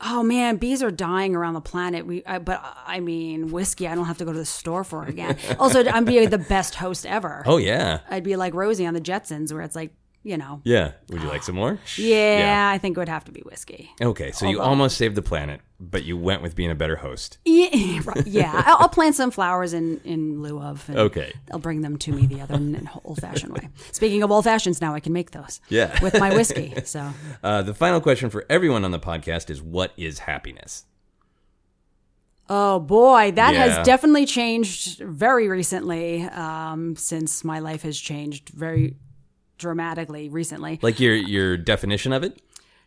oh man, bees are dying around the planet. We, I, but I mean, whiskey. I don't have to go to the store for it again. Also, I'm be the best host ever. Oh yeah. I'd be like Rosie on the Jetsons, where it's like, you know, Yeah. Would you like some more? yeah, I think it would have to be whiskey. Okay, so you almost saved the planet, but you went with being a better host. Yeah, right, yeah. I'll, I'll plant some flowers in in lieu of. And Okay. They'll bring them to me the other old fashioned way. Speaking of old fashions, now I can make those. Yeah. With my whiskey. So Uh, the final question for everyone on the podcast is what is happiness? Oh boy, that Yeah. has definitely changed very recently. Um, since my life has changed very dramatically recently. Like your your definition of it?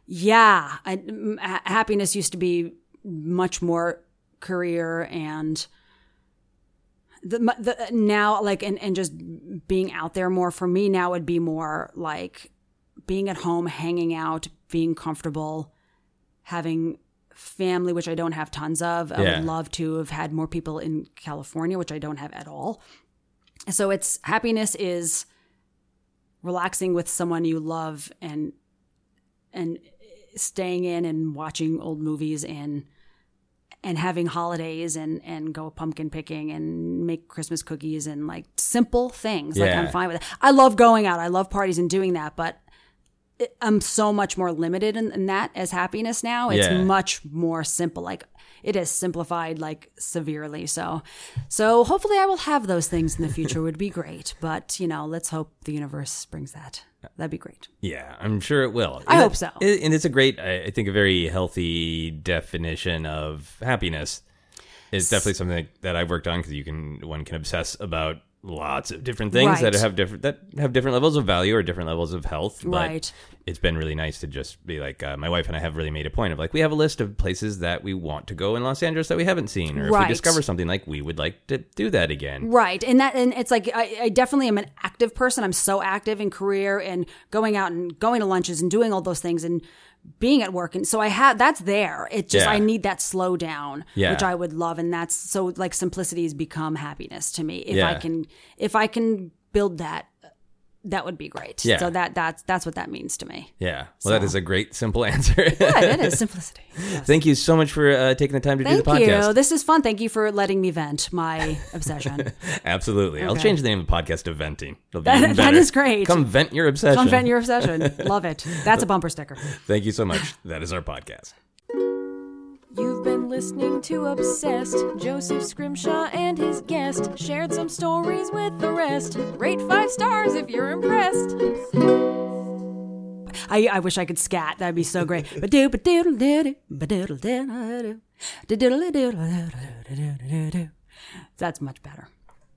Yeah, I, m- happiness used to be much more career and the, the now like and, and just being out there more for me now would be more like being at home, hanging out, being comfortable, having family, which I don't have tons of. I Yeah. would love to have had more people in California, which I don't have at all. So it's happiness is relaxing with someone you love and and staying in and watching old movies and and having holidays and and go pumpkin picking and make Christmas cookies and like simple things. Like Yeah. I'm fine with it. I love going out. I love parties and doing that, but I'm so much more limited in, in that as happiness now. It's Yeah. much more simple. Like it is simplified like severely. So so hopefully I will have those things in the future would be great. But you know, let's hope the universe brings that. That'd be great. Yeah, I'm sure it will. I And hope so. it- And it's a great, I I think, a very healthy definition of happiness. It's definitely something that I've worked on because you can one can obsess about lots of different things that have different that have different levels of value or different levels of health. But Right. It's been really nice to just be like uh, my wife and I have really made a point of like we have a list of places that we want to go in Los Angeles that we haven't seen, or if we discover something like we would like to do that again. Right. And that and it's like I, I definitely am an active person. I'm so active in career and going out and going to lunches and doing all those things and being at work. And so I have that's there. It just Yeah. I need that slow down, Yeah. which I would love. And that's so like simplicity has become happiness to me. If I can if I can build that, that would be great. Yeah. So that that's that's what that means to me. Yeah, well, that is a great simple answer. Yeah, it is simplicity. Yes. Thank you so much for uh, taking the time to do the podcast. Thank you. This is fun. Thank you for letting me vent my obsession. Absolutely. I'll change the name of the podcast to Venting. It'll be That- even that better. is great. Come vent your obsession. Come vent your obsession. Love it. That's a bumper sticker. Thank you so much. That is our podcast. You've been listening to Obsessed. Joseph Scrimshaw and his guest shared some stories with the rest. Rate five stars if you're impressed. I, I wish I could scat. That'd be so great. Doo-doo, doo-doo, doo-doo. That's much better.